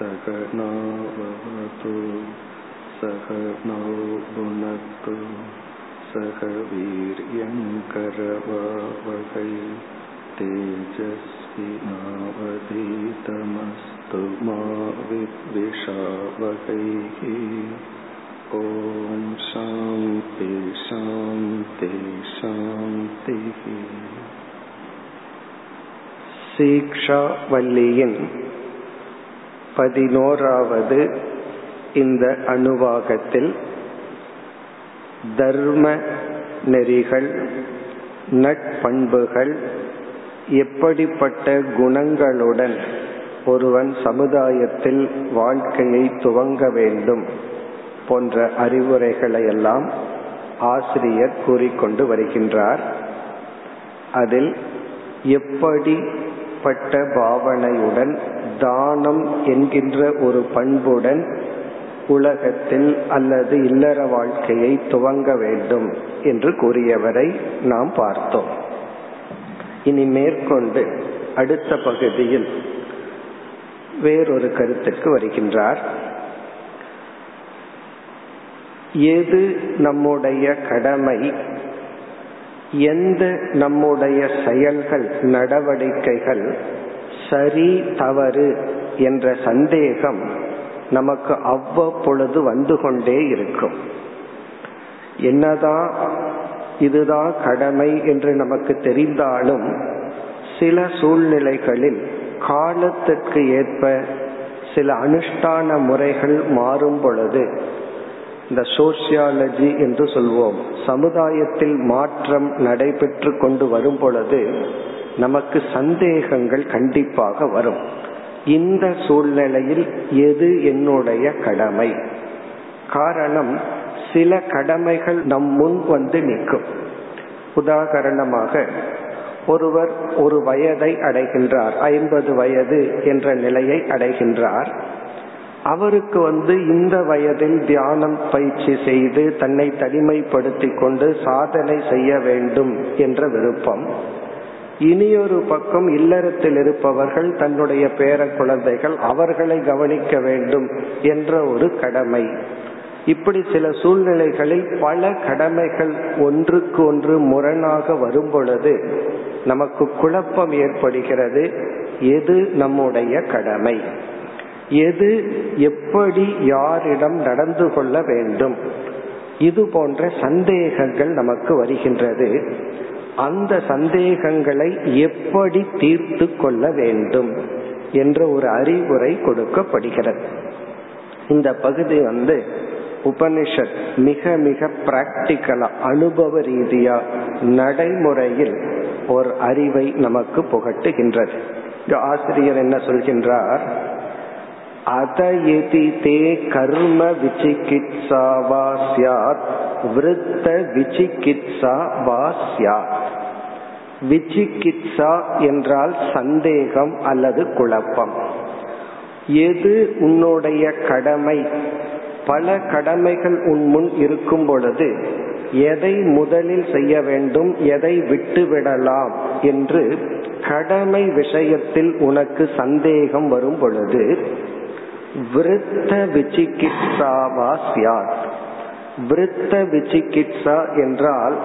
सकनावतु सह नौ भुनक्तु सह वीर्यङ्करवावहै तेजस्विनावधीतमस्तु मा विद्विषावहैः ॐ शान्ति शान्ति शान्तिः சீக்ஷாவல்லியின் பதினோராவது இந்த அணுவாகத்தில் தர்ம நெறிகள் நட்பண்புகள் எப்படிப்பட்ட குணங்களுடன் ஒருவன் சமுதாயத்தில் வாழ்க்கையை துவங்க வேண்டும் போன்ற அறிவுரைகளை எல்லாம் ஆசிரியர் கூறிக்கொண்டு வருகின்றார். அதில் எப்படி எப்படிப்பட்ட பாவனையுடன் தானம் என்கின்ற ஒரு பண்புடன் உலகத்தில் அல்லது இல்லற வாழ்க்கையை துவங்க வேண்டும் என்று கூறியவரை நாம் பார்த்தோம். இனி மேற்கொண்டு அடுத்த பகுதியில் வேறொரு கருத்துக்கு வருகின்றார். எது நம்முடைய கடமை எந்த நம்முடைய செயல்கள் நடவடிக்கைகள் சரி தவறு என்ற சந்தேகம் நமக்கு அவ்வப்பொழுது வந்து கொண்டே இருக்கும். என்னதான் இதுதான் கடமை என்று நமக்கு தெரிந்தாலும் சில சூழ்நிலைகளில் காலத்திற்கு ஏற்ப சில அனுஷ்டான முறைகள் மாறும் பொழுது இந்த சோசியாலஜி என்று சொல்வோம். சமுதாயத்தில் மாற்றம் நடைபெற்று கொண்டு வரும் பொழுது நமக்கு சந்தேகங்கள் கண்டிப்பாக வரும். இந்த சூழ்நிலையில் எது என்னுடைய கடமை? காரணம் சில கடமைகள் நம் முன் வந்து நிற்கும். உதாரணமாக ஒருவர் ஒரு வயதை அடைகின்றார் ஐம்பது வயது என்ற நிலையை அடைகின்றார். அவருக்கு வந்து இந்த வயதில் தியானம் பயிற்சி செய்து தன்னை தனிமைப்படுத்தி கொண்டு சாதனை செய்ய வேண்டும் என்ற விருப்பம். இனியொரு பக்கம் இல்லறத்தில் இருப்பவர்கள் தன்னுடைய பேர குழந்தைகள் அவர்களை கவனிக்க வேண்டும் என்ற ஒரு கடமை. இப்படி சில சூழ்நிலைகளில் பல கடமைகள் ஒன்றுக்கு ஒன்று முரணாக வரும் பொழுது நமக்கு குழப்பம் ஏற்படுகிறது. எது நம்முடைய கடமை? எது எப்படி யாரிடம் நடந்து கொள்ள வேண்டும்? இது போன்ற சந்தேகங்கள் நமக்கு வருகின்றது. அந்த சந்தேகங்களை எப்படி தீர்த்து கொள்ள வேண்டும் என்ற ஒரு அறிவுரை கொடுக்கப்படுகிறது. இந்த பகுதி வந்து உபனிஷத் மிக மிக பிராக்டிக்கலா அனுபவ ரீதியா நடைமுறையில் ஒரு அறிவை நமக்கு புகட்டுகின்றது. ஆசிரியர் என்ன சொல்கின்றார்? அத தே கர்ம விசிகித்சா வா சியாத் விருத்த விசிகித்சா வா சியாத் விசிகித்சா என்றால் சந்தேகம் அல்லது குழப்பம். எது உன்னுடைய கடமை? பல கடமைகள் உன் முன் இருக்கும் பொழுது எதை முதலில் செய்ய வேண்டும் எதை விட்டுவிடலாம் என்று கடமை விஷயத்தில் உனக்கு சந்தேகம் வரும் பொழுது விருத்த விசிகித்சாவா சியாத் விருத்த விசிகித்சா என்றால்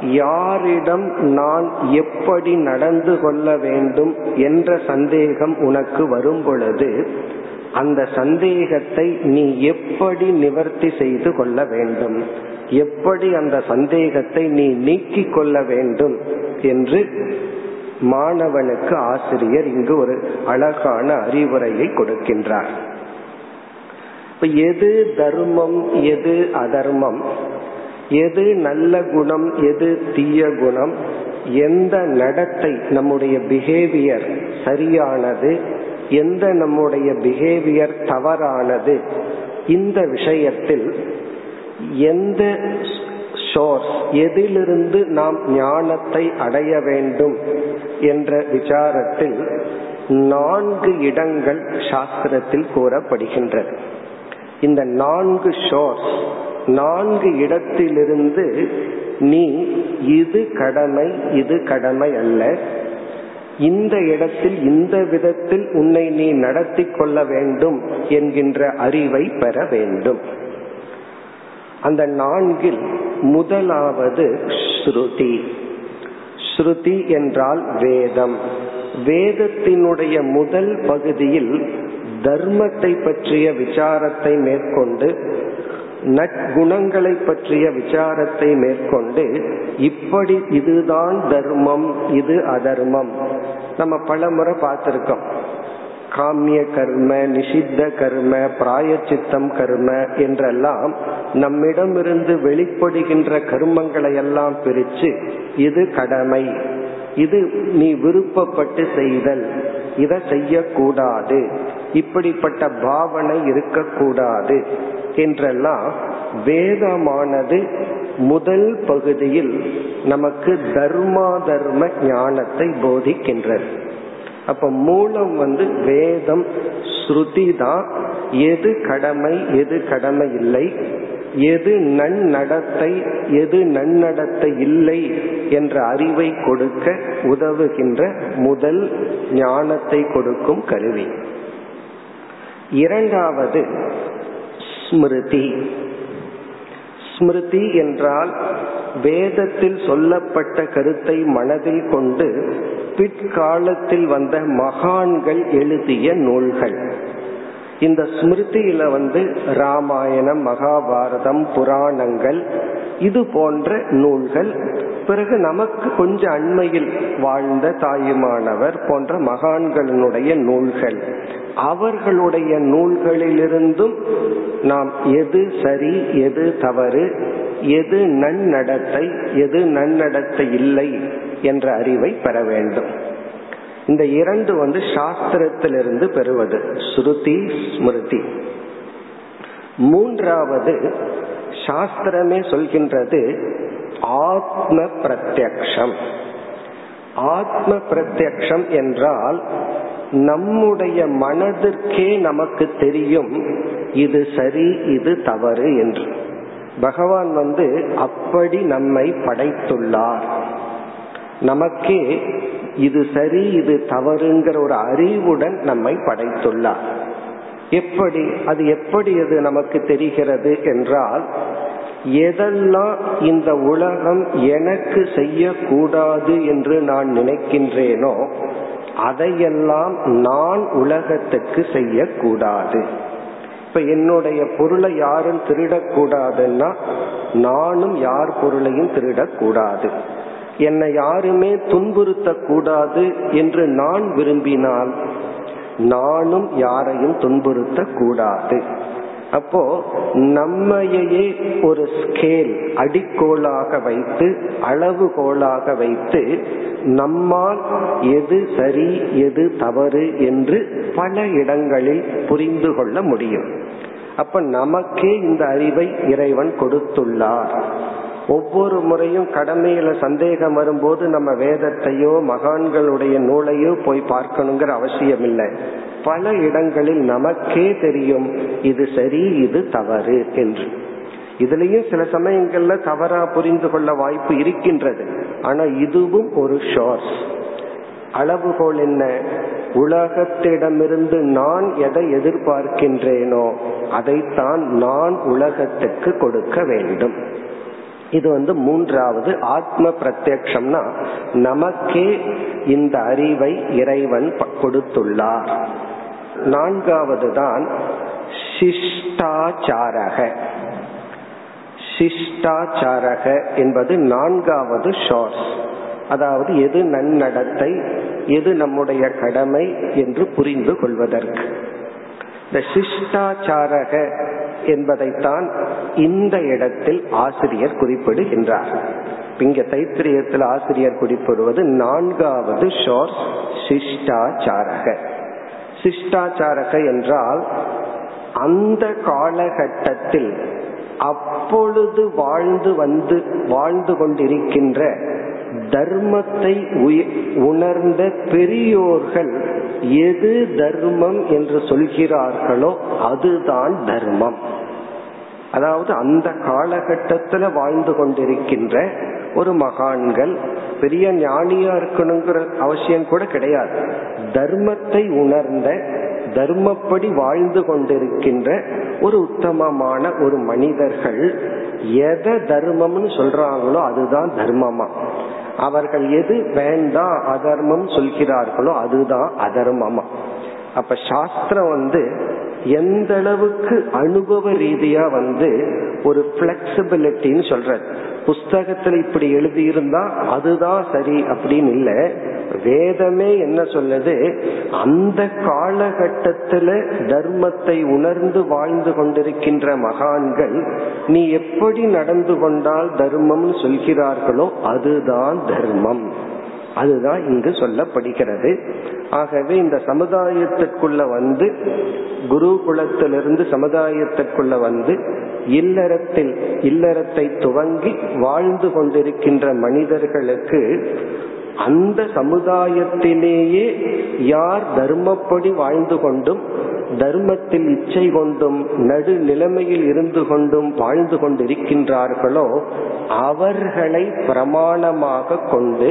யாரிடம் நான் எப்படி நடந்து கொள்ள வேண்டும் என்ற சந்தேகம் உனக்கு வரும் பொழுது அந்த சந்தேகத்தை நீ எப்படி நிவர்த்தி செய்து கொள்ள வேண்டும்? எப்படி அந்த சந்தேகத்தை நீ நீக்கிக் கொள்ள வேண்டும்? என்று மாணவனுக்கு ஆசிரியர் இங்கு ஒரு அழகான அறிவுரையை கொடுக்கின்றார். இப்ப எது தர்மம் எது அதர்மம்? எது நல்ல குணம் எது தீய குணம்? எந்த நடத்தை நம்முடைய பிஹேவியர் சரியானது? எந்த நம்முடைய பிஹேவியர் தவறானது? இந்த விஷயத்தில் எந்த சோர்ஸ் எதிலிருந்து நாம் ஞானத்தை அடைய வேண்டும் என்ற விசாரத்தில் நான்கு இடங்கள் சாஸ்திரத்தில் கூறப்படுகின்றது. இந்த நான்கு ஷோர்ஸ் நான்கு இடத்திலிருந்து நீ இது கடமை இது கடமை அல்ல. இந்த இடத்தில் இந்த விதத்தில் உன்னை நீ நடத்தி கொள்ள வேண்டும் என்கின்ற அறிவை பெற வேண்டும். அந்த நான்கில் முதலாவது ஸ்ருதி. ஸ்ருதி என்றால் வேதம். வேதத்தினுடைய முதல் பகுதியில் தர்மத்தை பற்றிய விசாரத்தை மேற்கொண்டு நற்குணங்களை பற்றிய விசாரத்தை மேற்கொண்டு இப்படி இதுதான் தர்மம் இது அதர்மம். நம்ம பல முறை பார்த்திருக்கோம். காமிய கர்ம நிஷித்த கர்ம பிராயச்சித்தம் கர்ம என்றெல்லாம் நம்மிடமிருந்து வெளிப்படுகின்ற கர்மங்களை எல்லாம் பிரித்து இது கடமை. இது நீ விருப்பப்பட்டு செய்தல். இதை செய்யக்கூடாது. இப்படிப்பட்ட பாவனை இருக்கக்கூடாது என்றெல்லாம் வேதமானது முதல் பகுதியில் நமக்கு தர்மா தர்ம ஞானத்தை போதிக்கின்றது. அப்ப மூலம் வந்து வேதம் ஸ்ருதி தான். எது கடமை எது கடமை இல்லை. எது நன்னடத்தை எது நன்னடத்தை இல்லை என்ற அறிவை கொடுக்க உதவுகின்ற முதல் ஞானத்தை கொடுக்கும் கருவி. இரண்டாவது ஸ்மிருதி. ஸ்மிருதி என்றால் வேதத்தில் சொல்லப்பட்ட கருத்தை மனதில் கொண்டு பிற்காலத்தில் வந்த மகான்கள் எழுதிய நூல்கள். இந்த ஸ்மிருதியில வந்து ராமாயணம் மகாபாரதம் புராணங்கள் இது போன்ற நூல்கள். பிறகு நமக்கு கொஞ்சம் அண்மையில் வாழ்ந்த தாயுமானவர் போன்ற மகான்களினுடைய நூல்கள். அவர்களுடைய நூல்களிலிருந்தும் நாம் எது சரி எது தவறு எது நன்னடத்தை எது நன்னடத்தை இல்லை என்ற அறிவை பெற வேண்டும். இந்த இரண்டு வந்து சாஸ்திரத்திலிருந்து பெறுவது. ஸ்ருதி ஸ்மிருதி. மூன்றாவது சாஸ்திரமே சொல்கின்றது ஆத்ம பிரத்யக்ஷம். ஆத்ம பிரத்யக்ஷம் என்றால் நம்முடைய மனதிற்கே நமக்கு தெரியும் இது சரி இது தவறு என்று. பகவான் வந்து அப்படி நம்மை படைத்துள்ளார். நமக்கே இது சரி இது தவறுங்கிற ஒரு அறிவுடன் நம்மை படைத்துள்ளார். எப்படி அது எப்படி அது நமக்கு தெரிகிறது என்றால் எதெல்லாம் இந்த உலகம் எனக்கு செய்யக்கூடாது என்று நான் நினைக்கின்றேனோ அதையெல்லாம் நான் உலகத்துக்கு செய்யக்கூடாது. இப்ப என்னுடைய பொருளை யாரும் திருடக்கூடாதுன்னா நானும் யார் பொருளையும் திருடக்கூடாது. என்னை யாருமே துன்புறுத்த கூடாது என்று நான் விரும்பினால் நானும் யாரையும் துன்புறுத்த கூடாது அப்போ நம்மையே ஒரு ஸ்கேல் அடிக்கோளாக வைத்து அளவுகோலாக வைத்து நம்மால் எது சரி எது தவறு என்று பல இடங்களில் புரிந்து கொள்ள முடியும். அப்ப நமக்கே இந்த அறிவை இறைவன் கொடுத்துள்ளார். ஒவ்வொரு முறையும் கடமையில சந்தேகம் வரும்போது நம்ம வேதத்தையோ மகான்களுடைய நூலையோ போய் பார்க்கணுங்கிற அவசியம் இல்லை பல இடங்களில் நமக்கே தெரியும் இது சரி இது தவறு என்று. இதுலயும் சில சமயங்கள்ல தவறா புரிந்து கொள்ள வாய்ப்பு இருக்கின்றது. ஆனா இதுவும் ஒரு ஷோர்ஸ் அளவுகோல் என்ன? உலகத்திடமிருந்து நான் எதை எதிர்பார்க்கின்றேனோ அதைத்தான் நான் உலகத்துக்கு கொடுக்க வேண்டும். இது வந்து மூன்றாவது ஆத்ம பிரத்யக்ஷம்னா நமக்கே இந்த அறிவை இறைவன் கொடுத்துள்ளார். நான்காவது தான் சிஷ்டாச்சாரக. சிஷ்டாச்சாரக என்பது நான்காவது ஷோர்ஸ் அதாவது எது நன்னடத்தை எது நம்முடைய கடமை என்று புரிந்து கொள்வதற்கு. இந்த சிஷ்டாச்சாரக என்பதைத்தான் இந்த இடத்தில் ஆசிரியர் குறிப்பிடுகின்றார். இங்க தைத்திரியத்தில் ஆசிரியர் குறிப்பிடுவது நான்காவது ஷோர்ஸ் சிஷ்டாச்சாரக. சிஷ்டாச்சாரக என்றால் அந்த காலகட்டத்தில் அப்பொழுது வாழ்ந்து வந்து வாழ்ந்து கொண்டிருக்கின்ற தர்மத்தை உணர்ந்த பெரியோர்கள் எது தர்மம் என்று சொல்கிறார்களோ அதுதான் தர்மம். அதாவது அந்த காலகட்டத்துல வாழ்ந்து கொண்டிருக்கின்ற ஒரு மகான்கள் பெரிய ஞானியா இருக்கணுங்கிற அவசியம் கூட கிடையாது. தர்மத்தை உணர்ந்த தர்மப்படி வாழ்ந்து கொண்டிருக்கின்ற ஒரு உத்தமமான ஒரு மனிதர்கள் எதை தர்மம்னு சொல்றாங்களோ அதுதான் தர்மமா. அவர்கள் எது வேண்டாம் அதர்மம் சொல்கிறார்களோ அதுதான் அதர்மமா. அப்ப சாஸ்திரம் வந்து எந்த அளவுக்கு அனுபவ ரீதியா வந்து ஒரு பிளெக்சிபிலிட்டின்னு சொல்றது புஸ்தகத்துல இப்படி எழுதியிருந்தா அதுதான் சரி அப்படின்னு இல்லை. வேதமே என்ன சொல்லுது? அந்த காலகட்டத்துல தர்மத்தை உணர்ந்து வாழ்ந்து கொண்டிருக்கின்ற மகான்கள் நீ எப்படி நடந்து கொண்டால் தர்மம்னு சொல்கிறார்களோ அதுதான் தர்மம். அதுதான் இங்கு சொல்லப்படுகிறது. ஆகவே இந்த சமுதாயத்திற்குள்ள வந்து குருகுலத்திலிருந்து சமுதாயத்திற்குள்ள வந்து இல்லறத்தில் இல்லறத்தை துவங்கி வாழ்ந்து கொண்டிருக்கின்ற மனிதர்களுக்கு அந்த சமுதாயத்திலேயே யார் தர்மப்படி வாழ்ந்து கொண்டும் தர்மத்தில் இச்சை கொண்டும் நடு நிலைமையில் இருந்து கொண்டும் வாழ்ந்து கொண்டிருக்கின்றார்களோ அவர்களை பிரமாணமாக கொண்டு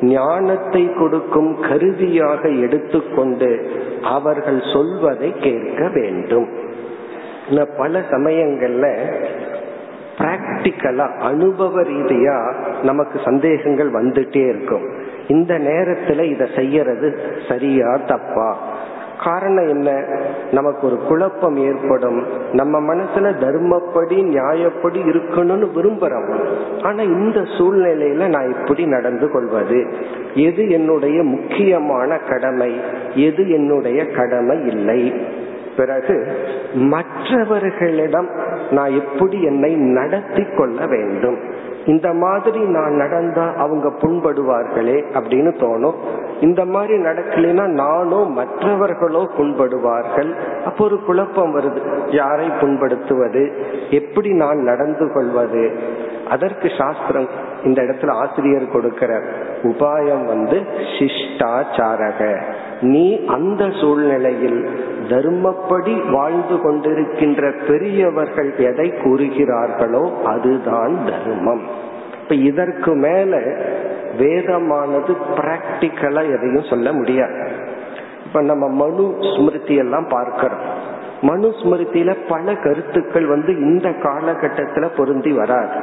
ஞானத்தை கொடுக்கும் கருவியாக எடுத்துக்கொண்டு அவர்கள் சொல்வதை கேட்க வேண்டும். பல சமயங்கள்ல பிராக்டிக்கலா அனுபவ ரீதியா நமக்கு சந்தேகங்கள் வந்துட்டே இருக்கும். இந்த நேரத்துல இதை செய்யறது சரியா தப்பா? காரணம் என்ன? நமக்கு ஒரு குழப்பம் ஏற்படும். நம்ம மனசுல தர்மப்படி நியாயப்படி இருக்கணும்னு விரும்புறோம். ஆனா இந்த சூழ்நிலையில நான் இப்படி நடந்து கொள்வது. எது என்னுடைய முக்கியமான கடமை? எது என்னுடைய கடமை இல்லை? பிறகு மற்றவர்களிடம் நான் எப்படி என்னை நடத்தி கொள்ள வேண்டும்? இந்த மாதிரி நான் நடந்தா அவங்க புண்படுவார்களே அப்படின்னு தோணும். இந்த மாதிரி நடக்கலைன்னா நானோ மற்றவர்களோ புண்படுவார்கள். அப்போ ஒரு குழப்பம் வருது. யாரை புண்படுத்துவது? எப்படி நான் நடந்து கொள்வது? அதற்கு சாஸ்திரம் இந்த இடத்துல ஆசிரியர் கொடுக்கிற உபாயம் வந்து சிஷ்டாச்சாரக. நீ அந்த சூழ்நிலையில் தர்மப்படி வாழ்ந்து கொண்டிருக்கின்ற பெரியவர்கள் எதை கூறுகிறார்களோ அதுதான் தர்மம். இப்ப இதற்கு மேல வேதமானது பிராக்டிக்கலா எதையும் சொல்ல முடியாது. இப்ப நம்ம மனு ஸ்மிருதி எல்லாம் பார்க்கிறோம். மனு ஸ்மிருதியில பல கருத்துக்கள் வந்து இந்த காலகட்டத்துல பொருந்தி வராது.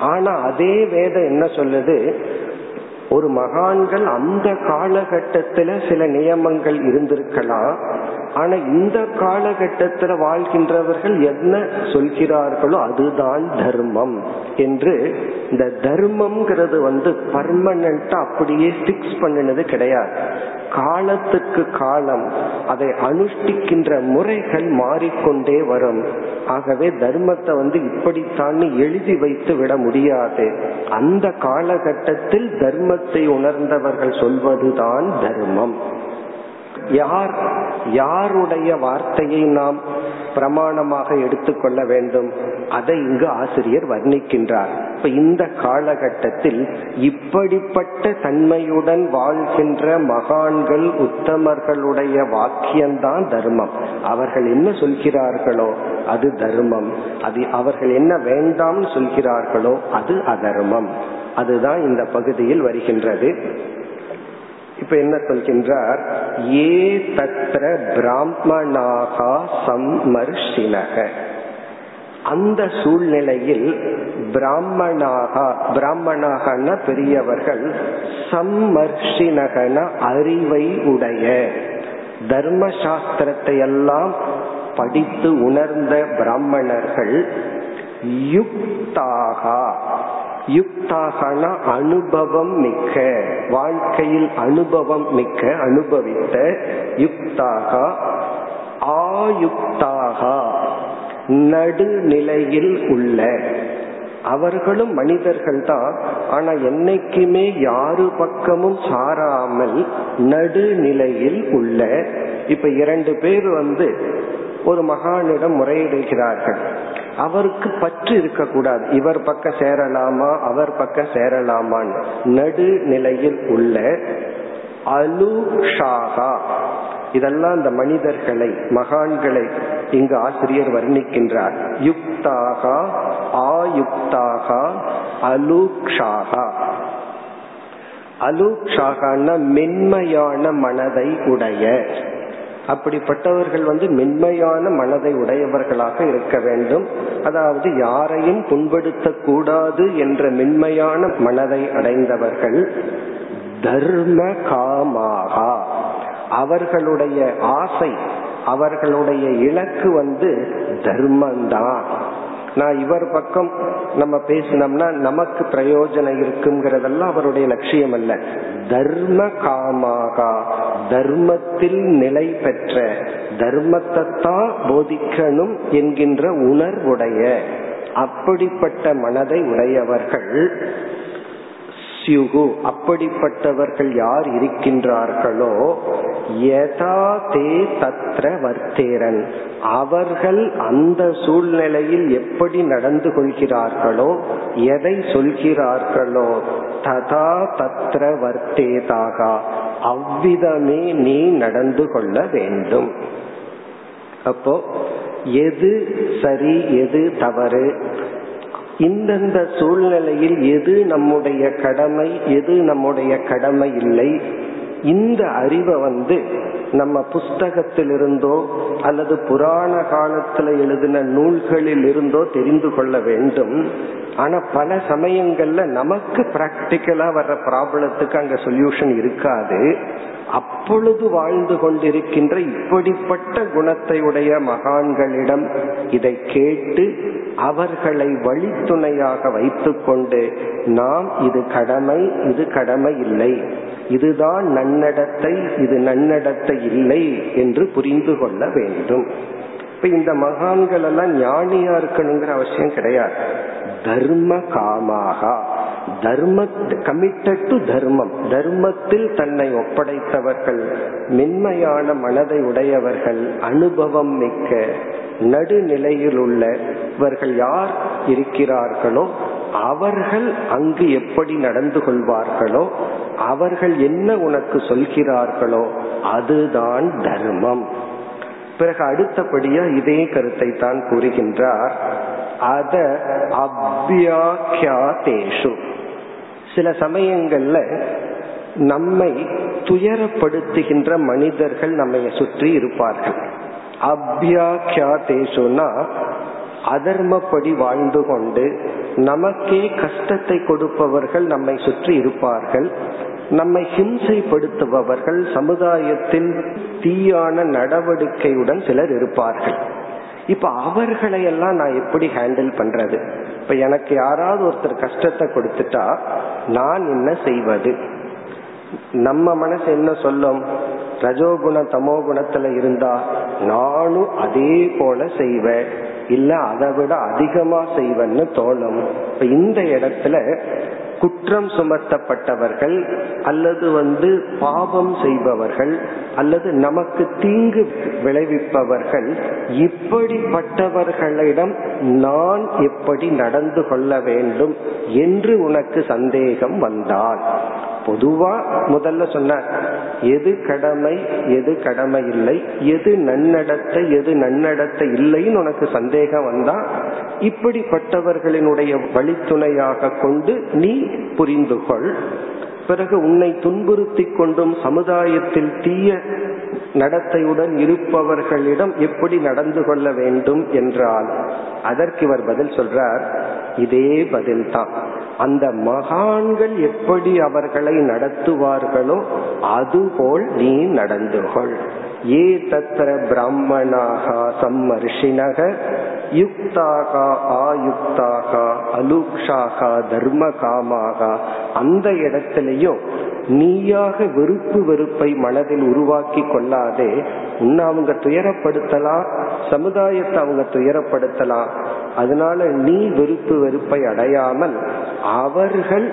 ஆனா அதே வேதம் என்ன சொல்லுது? ஒரு மகான்கள் அந்த காலகட்டத்துல சில நியமங்கள் இருந்திருக்கலாம். ஆனா இந்த காலகட்டத்துல வாழ்கின்றவர்கள் என்ன சொல்கிறார்களோ அதுதான் தர்மம் என்று இந்த தர்மம்ங்கிறது வந்து பர்மனண்டா அப்படியே பிக்ஸ் பண்ணினது கிடையாது. காலத்துக்கு காலம் அதை அனுஷ்டிக்கின்ற முறைகள் மாறிக்கொண்டே வரும். ஆகவே தர்மத்தை வந்து இப்படித்தான் எழுதி வைத்து விட முடியாது. அந்த காலகட்டத்தில் தர்மத்தை உணர்ந்தவர்கள் சொல்வதுதான் தர்மம். யார் யாருடைய வார்த்தையை நாம் பிரமாணமாக எடுத்துக்கொள்ள வேண்டும்? அதை இங்கு ஆசிரியர் வர்ணிக்கின்றார். இப்ப இந்த காலகட்டத்தில் இப்படிப்பட்ட தன்மையுடன் வாழ்கின்ற மகான்கள் உத்தமர்களுடைய வாக்கியம்தான் தர்மம். அவர்கள் என்ன சொல்கிறார்களோ அது தர்மம். அது அவர்கள் என்ன வேண்டாம் சொல்கிறார்களோ அது அதர்மம். அதுதான் இந்த பகுதியில் வருகின்றது. இப்ப என்ன சொல்கின்றார்? ஏ தத்திர பிராமணாகா சம்மர்ஷினக. அந்த சூழ்நிலையில் பிராமணாகா பிராமணாகன பெரியவர்கள் சம்மர்ஷினகன அறிவை உடைய. தர்மசாஸ்திரத்தை எல்லாம் படித்து உணர்ந்த பிராமணர்கள் யுக்தாகா. யுக்தாகன அனுபவம் மிக்க வாழ்க்கையில் அனுபவம் மிக்க அனுபவித்த யுக்தாக ஆயுக்தாக நடுநிலையில் உள்ள. அவர்களும் மனிதர்கள் தான் ஆனா என்னைக்குமே யாரு பக்கமும் சாராமல் நடுநிலையில் உள்ள. இப்ப இரண்டு பேர் வந்து ஒரு மகானிடம் முறையிடுகிறார்கள். அவருக்கு பற்று இருக்கக்கூடாது. இவர் பக்கம் சேரலாமா? அவர் பக்கம் சேரலாமான்னு நடு நிலையில் உள்ள அலுஷாகா. இதெல்லாம் இந்த மனிதர்களை மகான்களை இங்கு ஆசிரியர் வர்ணிக்கின்றார். யுக்தாக ஆயுக்தாக அலூக்ஷாக. அலூக்ஷாகன மென்மையான மனதை உடைய அப்படிப்பட்டவர்கள் வந்து மென்மையான மனதை உடையவர்களாக இருக்க வேண்டும். அதாவது யாரையும் புண்படுத்த கூடாது என்ற மென்மையான மனதை அடைந்தவர்கள் தர்ம காமாகா. அவர்களுடைய ஆசை அவர்களுடைய இலக்கு வந்து தர்மந்தான் நான் இவர் பக்கம் நம்ம பேசினோம்னா நமக்கு பிரயோஜனம் இருக்குங்கிறதெல்லாம் அவருடைய லட்சியம் அல்ல. தர்ம காமாகா தர்மத்தில் நிலை பெற்ற தர்மத்தை தான் போதிக்கணும் என்கின்ற உணர்வுடைய அப்படிப்பட்ட மனதை உடையவர்கள் சியுகு அப்படிப்பட்டவர்கள் யார் இருக்கின்றார்களோ யதா தே தத்ர வர்த்தேரன். அவர்கள் அந்த சூழ்நிலையில் எப்படி நடந்து கொள்கிறார்களோ எதை சொல்கிறார்களோ ததா தத்ர வர்த்தேதாகா. அவ்விதமே நீ நடந்து கொள்ள வேண்டும். அப்போ எது சரி எது தவறு? இந்தந்த சூழ்நிலையில் எது நம்முடைய கடமை எது நம்முடைய கடமை இல்லை? இந்த அறிவை வந்து நம்ம புஸ்தகத்திலிருந்தோ அல்லது புராண காலத்துல எழுதின நூல்களில் இருந்தோ தெரிந்து கொள்ள வேண்டும். ஆனா பல சமயங்கள்ல நமக்கு பிராக்டிக்கலா வர்ற ப்ராப்ளத்துக்கு அங்க சொல்யூஷன் இருக்காது. அப்பொழுது வாழ்ந்து கொண்டிருக்கின்ற இப்படிப்பட்ட குணத்தை உடைய மகான்களிடம் இதை கேட்டு அவர்களை வழித்துணையாக வைத்துக்கொண்டு நாம் இது கடமை இது கடமை இல்லை. இதுதான் நன்னடத்தை இது நன்னடத்தை இல்லை என்று புரிந்து கொள்ள வேண்டும். இப்ப இந்த மகான்கள் எல்லாம் ஞானியா இருக்கணுங்கிற அவசியம் கிடையாது. தர்ம காமாகா. தர்ம கமிட்டட் டு தர்மம். தர்மத்தில் தன்னை ஒப்படைத்தவர்கள் மென்மையான மனதை உடையவர்கள் அனுபவம் மிக்க நடுநிலையில் உள்ளவர்கள் யார் இருக்கிறார்களோ அவர்கள் அங்கு எப்படி நடந்து கொள்வார்களோ அவர்கள் என்ன உனக்கு சொல்கிறார்களோ அதுதான் தர்மம். பிறகு அடுத்தபடியா இதே கருத்தை தான் கூறுகின்றார். அத அபியாக்கியாதேஷு சில சமயங்கள்ல நம்மை துயரப்படுத்துகின்ற மனிதர்கள் நம்மை சுற்றி இருப்பார்கள். அபியாக்கியாதேஷுனா அதர்மப்படி வாழ்ந்து கொண்டு நமக்கே கஷ்டத்தை கொடுப்பவர்கள் நம்மை சுற்றி இருப்பார்கள். நம்மை ஹிம்சைப்படுத்துபவர்கள் சமுதாயத்தில் தீயான நடவடிக்கையுடன் சிலர் இருப்பார்கள். இப்ப அவர்களை எல்லாம் நான் எப்படி ஹேண்டில் பண்றது? இப்ப எனக்கு யாராவது ஒருத்தர் கஷ்டத்தை கொடுத்துட்டா நான் என்ன செய்வது? நம்ம மனசு என்ன சொல்லும்? ரஜோகுண தமோ குணத்துல இருந்தா நானும் அதே போல செய்வேன். இல்ல அதை விட அதிகமா செய்வேன்னு தோணும். இப்ப இந்த இடத்துல குற்றம் சுமத்தப்பட்டவர்கள் அல்லது வந்து பாவம் செய்பவர்கள் அல்லது நமக்கு தீங்கு விளைவிப்பவர்கள் இப்படிப்பட்டவர்களிடம் நான் எப்படி நடந்து கொள்ள வேண்டும் என்று உனக்கு சந்தேகம் வந்தால். பொதுவா முதல்ல சொன்ன எது கடமை எது கடமை இல்லை எது நன்னடத்தை எது நன்னடத்தை இல்லைன்னு உனக்கு சந்தேகம் வந்தா இப்படிப்பட்டவர்களினுடைய வழித்துணையாக கொண்டு நீ புரிந்து கொள் பிறகு உன்னை துன்புறுத்தி கொண்டும் சமுதாயத்தில் தீய நடத்தையுடன் இருப்பவர்களிடம் எப்படி நடந்து கொள்ள வேண்டும் என்றால் அதற்கு இவர் பதில் சொல்றார் இதே பதில்தான். அந்த மகான்கள் எப்படி அவர்களை நடத்துவார்களோ அதுபோல் நீ நடந்து கொள் ஏ தத்திர பிராமணாக சம்மர்ஷினக யுக்தாகா ஆயுக்தாகா அலுக்ஷாகா தர்ம காமாகா அந்த இடத்திலையும் நீயாக வெறுப்பு வெறுப்பை மனதில் உருவாக்கி கொள்ளாதே உன்னை அவங்க துயரப்படுத்தலாம் சமுதாயத்தை அவங்க துயரப்படுத்தலாம். அதனால நீ வெறுப்பு வெறுப்பை அடையாமல் அவர்கள்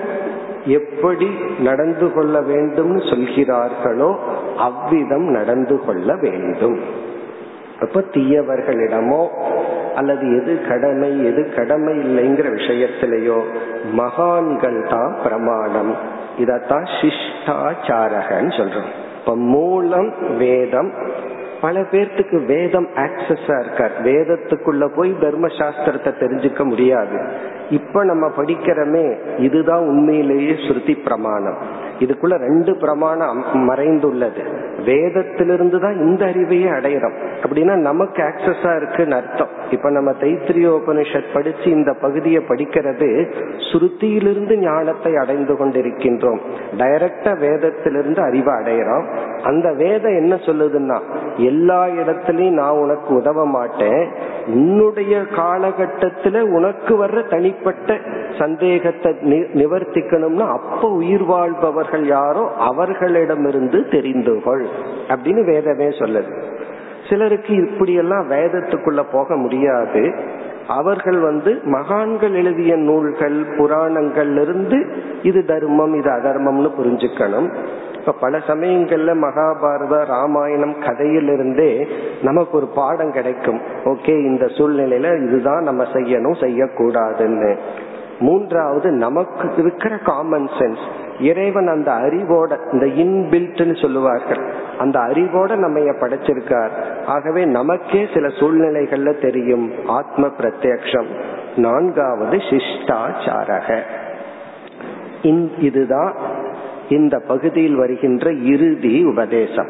எப்படி நடந்து கொள்ள வேண்டும்னு சொல்கிறார்களோ அவ்விதம் நடந்து கொள்ள வேண்டும். அப்ப தீயவர்களிடமோ அல்லது எது கடமை எது கடமை இல்லைங்கிற விஷயத்திலேயோ மகான்கள் தான் பிரமாணம். இதத்தான் சிஷ்டாச்சாரகன்னு சொல்றோம் இப்ப மூலம் வேதம் பல பேர்த்துக்கு வேதம் ஆக்சஸா இருக்கார். வேதத்துக்குள்ள போய் தர்ம சாஸ்திரத்தை தெரிஞ்சுக்க முடியாது. இப்ப நம்ம படிக்கிறோமே இதுதான் உண்மையிலேயே ஸ்ருதி பிரமாணம். இதுக்குள்ள ரெண்டு பிரமாணம் மறைந்துள்ளது. வேதத்திலிருந்து தான் இந்த அறிவையே அடையிறோம். அப்படின்னா நமக்கு ஆக்சஸா இருக்குன்னு அர்த்தம். இப்ப நம்ம தைத்திரியோபனிஷத் படிச்சு இந்த பகுதியை படிக்கிறது ஸ்ருதியிலிருந்து ஞானத்தை அடைந்து கொண்டிருக்கின்றோம். டைரக்டா வேதத்திலிருந்து அறிவை அடையிறோம். அந்த வேதம் என்ன சொல்லுதுன்னா எல்லா இடத்துலயும் நான் உனக்கு உதவ மாட்டேன். உன்னுடைய காலகட்டத்துல உனக்கு வர்ற தனிப்பட்ட சந்தேகத்தை நிவர்த்திக்கணும்னா அப்ப உயிர் வாழ்பவர் வாழ்பவர்கள் யாரோ அவர்களிடமிருந்து தெரிந்து கொள் அப்படின்னு வேதமே சொல்லுது. சிலருக்கு இப்படியெல்லாம் வேதத்துக்குள்ள போக முடியாது. அவர்கள் வந்து மகான்கள் எழுதிய நூல்கள் புராணங்கள்ல இருந்து இது தர்மம் இது அதர்மம்னு புரிஞ்சுக்கணும். இப்ப பல சமயங்கள்ல மகாபாரத ராமாயணம் கதையிலிருந்தே நமக்கு ஒரு பாடம் கிடைக்கும். ஓகே இந்த சூழ்நிலையில இதுதான் நம்ம செய்யணும் செய்யக்கூடாதுன்னு. மூன்றாவது நமக்கு இருக்கிற காமன் சென்ஸ் இறைவன் அந்த அறிவோட இந்த இன்பில்ட்னு சொல்லுவார்கள். அந்த அறிவோட நம்ம படைச்சிருக்கார். ஆகவே நமக்கே சில சூழ்நிலைகள்ல தெரியும். ஆத்ம பிரத்யக்ஷம். நான்காவது சிஷ்டாச்சாரக. இதுதான் இந்த பகுதியில் வருகின்ற இறுதி உபதேசம்.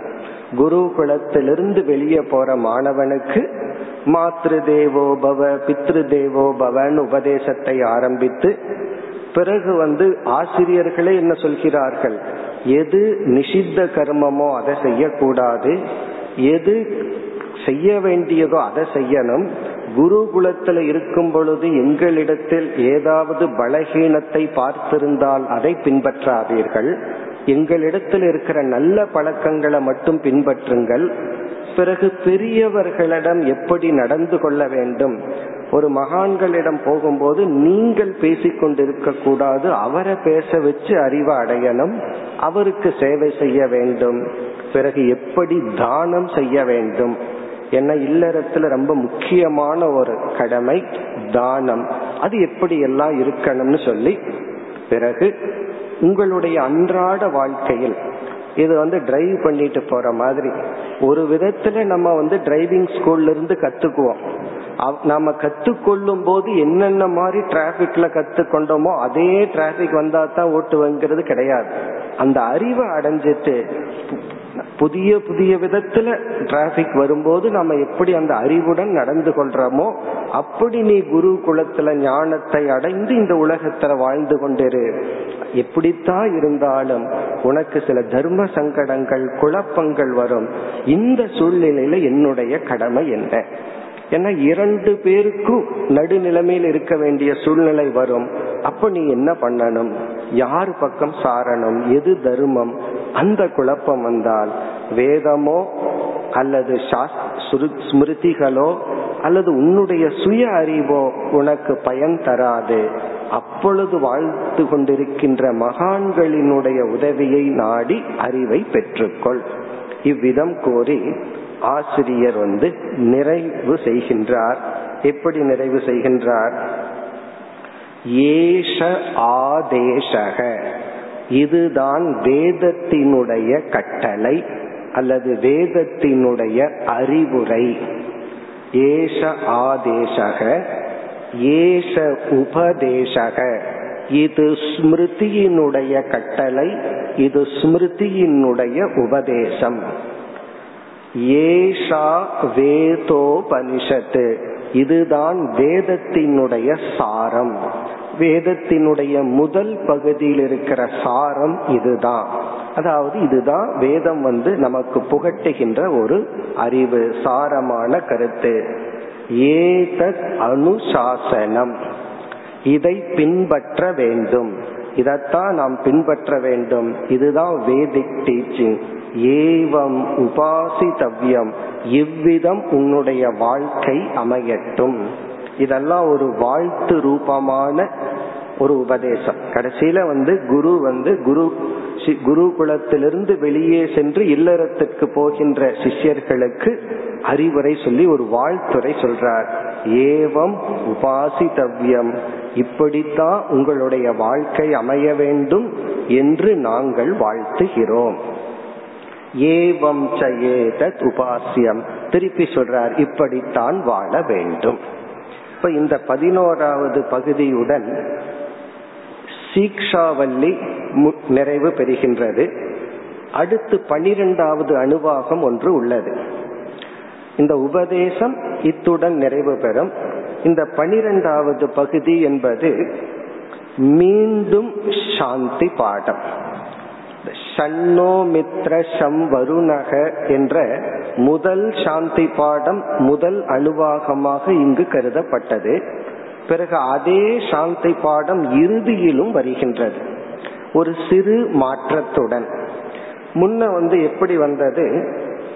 குருகுலத்திலிருந்து வெளியே போற மாணவனுக்கு மாத்ரு தேவோ பவ பித்ரு தேவோ பவன் உபதேசத்தை ஆரம்பித்து பிறகு வந்து ஆசிரியர்களே என்ன சொல்கிறார்கள்? எது நிஷித்த கர்மமோ அதை செய்யக்கூடாது. எது செய்ய வேண்டியதோ அதை செய்யணும். குருகுலத்தில் இருக்கும் பொழுது எங்களிடத்தில் ஏதாவது பலகீனத்தை பார்த்திருந்தால் அதை பின்பற்றாதீர்கள். எங்களிடத்தில் இருக்கிற நல்ல பழக்கங்களை மட்டும் பின்பற்றுங்கள். பிறகு பெரியவர்களிடம் எப்படி நடந்து கொள்ள வேண்டும்? ஒரு மகான்களிடம் போகும்போது நீங்கள் பேசிக்கொண்டிருக்க கூடாது அவரை பேச வச்சு அறிவை அடையணும் அவருக்கு சேவை செய்ய வேண்டும். பிறகு எப்படி தானம் செய்ய வேண்டும்? என்ன இல்லறத்துல ரொம்ப முக்கியமான ஒரு கடமை தானம். அது எப்படி எல்லாம் இருக்கணும்னு சொல்லி பிறகு உங்களுடைய அன்றாட வாழ்க்கையில் இது வந்து டிரைவ் பண்ணிட்டு போற மாதிரி. ஒரு விதத்துல நம்ம வந்து டிரைவிங் ஸ்கூல்ல இருந்து கத்துக்குவோம். நாம கத்துக்கொள்ளும் போது என்னென்ன மாதிரி டிராபிக்ல கத்துக்கொண்டோமோ அதே டிராபிக் வந்தா தான் ஓட்டுவங்கிறது கிடையாது. அந்த அறிவை அடைஞ்சிட்டு புதிய புதிய விதத்துல டிராபிக் வரும்போது நம்ம எப்படி அந்த அறிவுடன் நடந்து கொள்றோமோ அப்படி நீ குரு குலத்துல ஞானத்தை அடைந்து இந்த உலகத்துல வாழ்ந்து கொண்டிரு. எப்படித்தான் இருந்தாலும் உனக்கு சில தர்ம சங்கடங்கள் குழப்பங்கள் வரும். இந்த சூழ்நிலையில என்னுடைய கடமை என்ன? ஏன்னா இரண்டு பேருக்கும் நடுநிலைமையில் இருக்க வேண்டிய சூழ்நிலை வரும். அப்ப நீ என்ன பண்ணணும்? யார் பக்கம் சாரணம் எது தர்மம் அந்த குழப்பம் வந்தால் வேதமோ அல்லது ஸ்மிருதிகளோ அல்லது உன்னுடைய சுய அறிவோ உனக்கு பயன் தராது. அப்பொழுது வாழ்த்து கொண்டிருக்கின்ற மகான்களினுடைய உதவியை நாடி அறிவை பெற்றுக்கொள். இவ்விதம் கோரி ஆசிரியர் வந்து நிறைவு செய்கின்றார். எப்படி நிறைவு செய்கின்றார்? ஏஷ ஆதேசக இதுதான் வேதத்தினுடைய கட்டளை அல்லது வேதத்தினுடைய அறிவுரை. ஏஷ ஆதேசக ஏஷ உபதேசக இது ஸ்மிருதியினுடைய கட்டளை இது ஸ்மிருதியினுடைய உபதேசம். ஏஷா வேதோபனிஷத்து. இதுதான் வேதத்தினுடைய சாரம். வேதத்தினுடைய முதல் பகுதியில் இருக்கிற சாரம் இதுதான். அதாவது இதுதான் வேதம் வந்து நமக்கு புகட்டுகின்ற ஒரு அறிவு சாரமான கருத்து. ஏதத் அனுசாசனம். இதை பின்பற்ற வேண்டும். இதைத்தான் நாம் பின்பற்ற வேண்டும். இதுதான் வேதிக் டீச்சிங் ஏவம் உபாசித்தவ்யம். இவ்விதம் உன்னுடைய வாழ்க்கை அமையட்டும். இதெல்லாம் ஒரு வாழ்த்து ரூபமான ஒரு உபதேசம். கடைசியில வந்து குரு வந்து குரு குருகுலத்திலிருந்து வெளியே சென்று இல்லறத்துக்கு போகின்ற சிஷ்யர்களுக்கு அறிவுரை சொல்லி ஒரு வாழ்த்துறை சொல்றார். ஏவம் உபாசித்தவ்யம். இப்படித்தான் உங்களுடைய வாழ்க்கை அமைய வேண்டும் என்று நாங்கள் வாழ்த்துகிறோம். ஏவம் ஏதத் உபாசியம் திருப்பி சொல்றார் இப்படித்தான் வாழ வேண்டும். இப்ப இந்த பதினோராவது பகுதியுடன் சீக்ஷாவல்லி நிறைவு பெறுகின்றது. அடுத்து பனிரெண்டாவது அணுவாகம் ஒன்று உள்ளது. இந்த உபதேசம் இத்துடன் நிறைவு பெறும். இந்த பனிரெண்டாவது பகுதி என்பது மீண்டும் சாந்தி பாடம். ஷண்ணோமித்ர சம் வருணக என்ற முதல் சாந்தி பாடம் முதல் அணுவாகமாக இங்கு கருதப்பட்டது. பிறகு அதே சாந்தி பாடம் இறுதியிலும் வருகின்றது. ஒரு சிறு மாற்றத்துடன். முன்ன வந்து எப்படி வந்தது?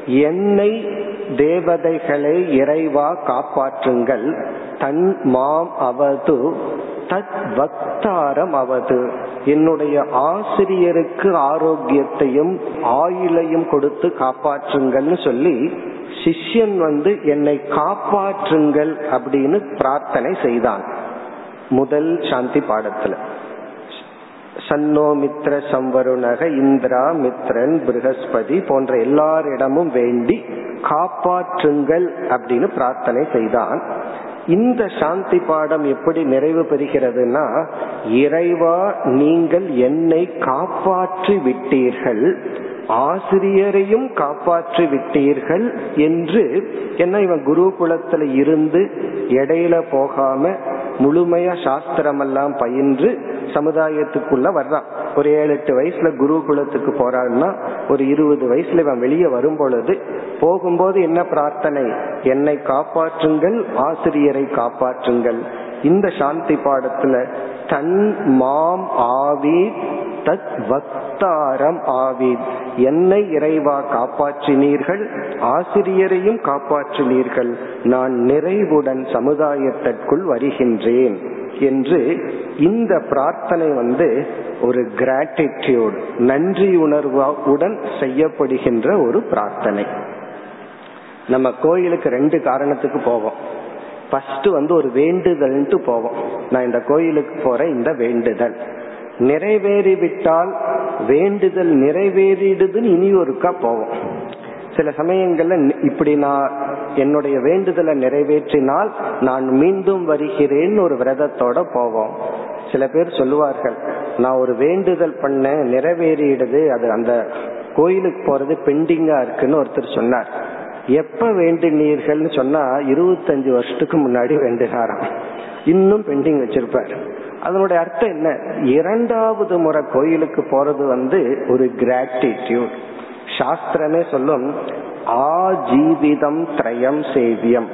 என்னை தேவதைகளை இறைவா காப்பாற்றுங்கள். தன் மாம் அவது தத் வக்தாரம் அவது என்னுடைய ஆசிரியருக்கு ஆரோக்கியத்தையும் ஆயுளையும் கொடுத்து காப்பாற்றுங்கள்னு சொல்லி சிஷ்யன் வந்து என்னை காப்பாற்றுங்கள் அப்படின்னு பிரார்த்தனை செய்தான். முதல் சாந்தி பாடத்துல. சன்னோ மித்ர சம்வருணக இந்திரா மித்ரன் பிருகஸ்பதி போன்ற எல்லாரிடமும் வேண்டி காப்பாற்றுங்கள் அப்படின்னு பிரார்த்தனை செய்தான். இந்த சாந்தி பாடம் எப்படி நிறைவு பெறுகிறதுனா இறைவா நீங்கள் என்னை காப்பாற்றி விட்டீர்கள் ஆசிரியரையும் காப்பாற்றி விட்டீர்கள் என்று என்ன இவன் குருகுலத்துல இருந்து இடையில போகாம முழுமையா சாஸ்திரம் எல்லாம் பயின்று சமுதாயத்துக்குள்ள வர்றான். ஒரு ஏழு எட்டு வயசுல குருகுலத்துக்கு போறான்னா ஒரு இருபது வயசுல இவன் வெளியே வரும் பொழுது போகும்போது என்ன பிரார்த்தனை? என்னை காப்பாற்றுங்கள் ஆசிரியரை காப்பாற்றுங்கள். இந்த சாந்தி பாடத்துல தன் மாம் ஆவி தத் வக்தாரம் ஆவீத். என்னை இறைவா காப்பாற்றினீர்கள் ஆசிரியரையும் காப்பாற்றினீர்கள். நான் நிறைவுடன் சமுதாயத்திற்குள் வருகின்றேன். என்று இந்த பிரார்த்தனை வந்து ஒரு கிராட்டிடியூட் நன்றி உணர்வுடன் செய்யப்படுகின்ற ஒரு பிரார்த்தனை. நம்ம கோயிலுக்கு ரெண்டு காரணத்துக்கு போவோம். ஃபர்ஸ்ட் வந்து ஒரு வேண்டுதல்ன்ட்டு போவோம். நான் இந்த கோயிலுக்கு போற இந்த வேண்டுதல். நிறைவேறிவிட்டால் வேண்டுதல் நிறைவேறிடுதுன்னு இனி ஒருக்கா போவோம். சில சமயங்கள்ல இப்படி நான் என்னுடைய வேண்டுதலை நிறைவேற்றினால் நான் மீண்டும் வருகிறேன் ஒரு விரதத்தோட போவோம். சில பேர் சொல்லுவார்கள் நான் ஒரு வேண்டுதல் பண்ண நிறைவேறிடுது அது அந்த கோயிலுக்கு போறது பெண்டிங்கா இருக்குன்னு ஒருத்தர் சொன்னார். எப்ப வேண்டினீர்கள்னு சொன்னா இருபத்தஞ்சு வருஷத்துக்கு முன்னாடி வேண்டினாராம். இன்னும் பெண்டிங் வச்சிருப்பார். அதனுடைய அர்த்தம் என்ன? இரண்டாவது முறை கோயிலுக்கு போறது வந்து ஒரு கிராட்டிடியூட் சாஸ்திரமே சொல்லும் ஆஜீவிதம் திரயம் சேவியம்.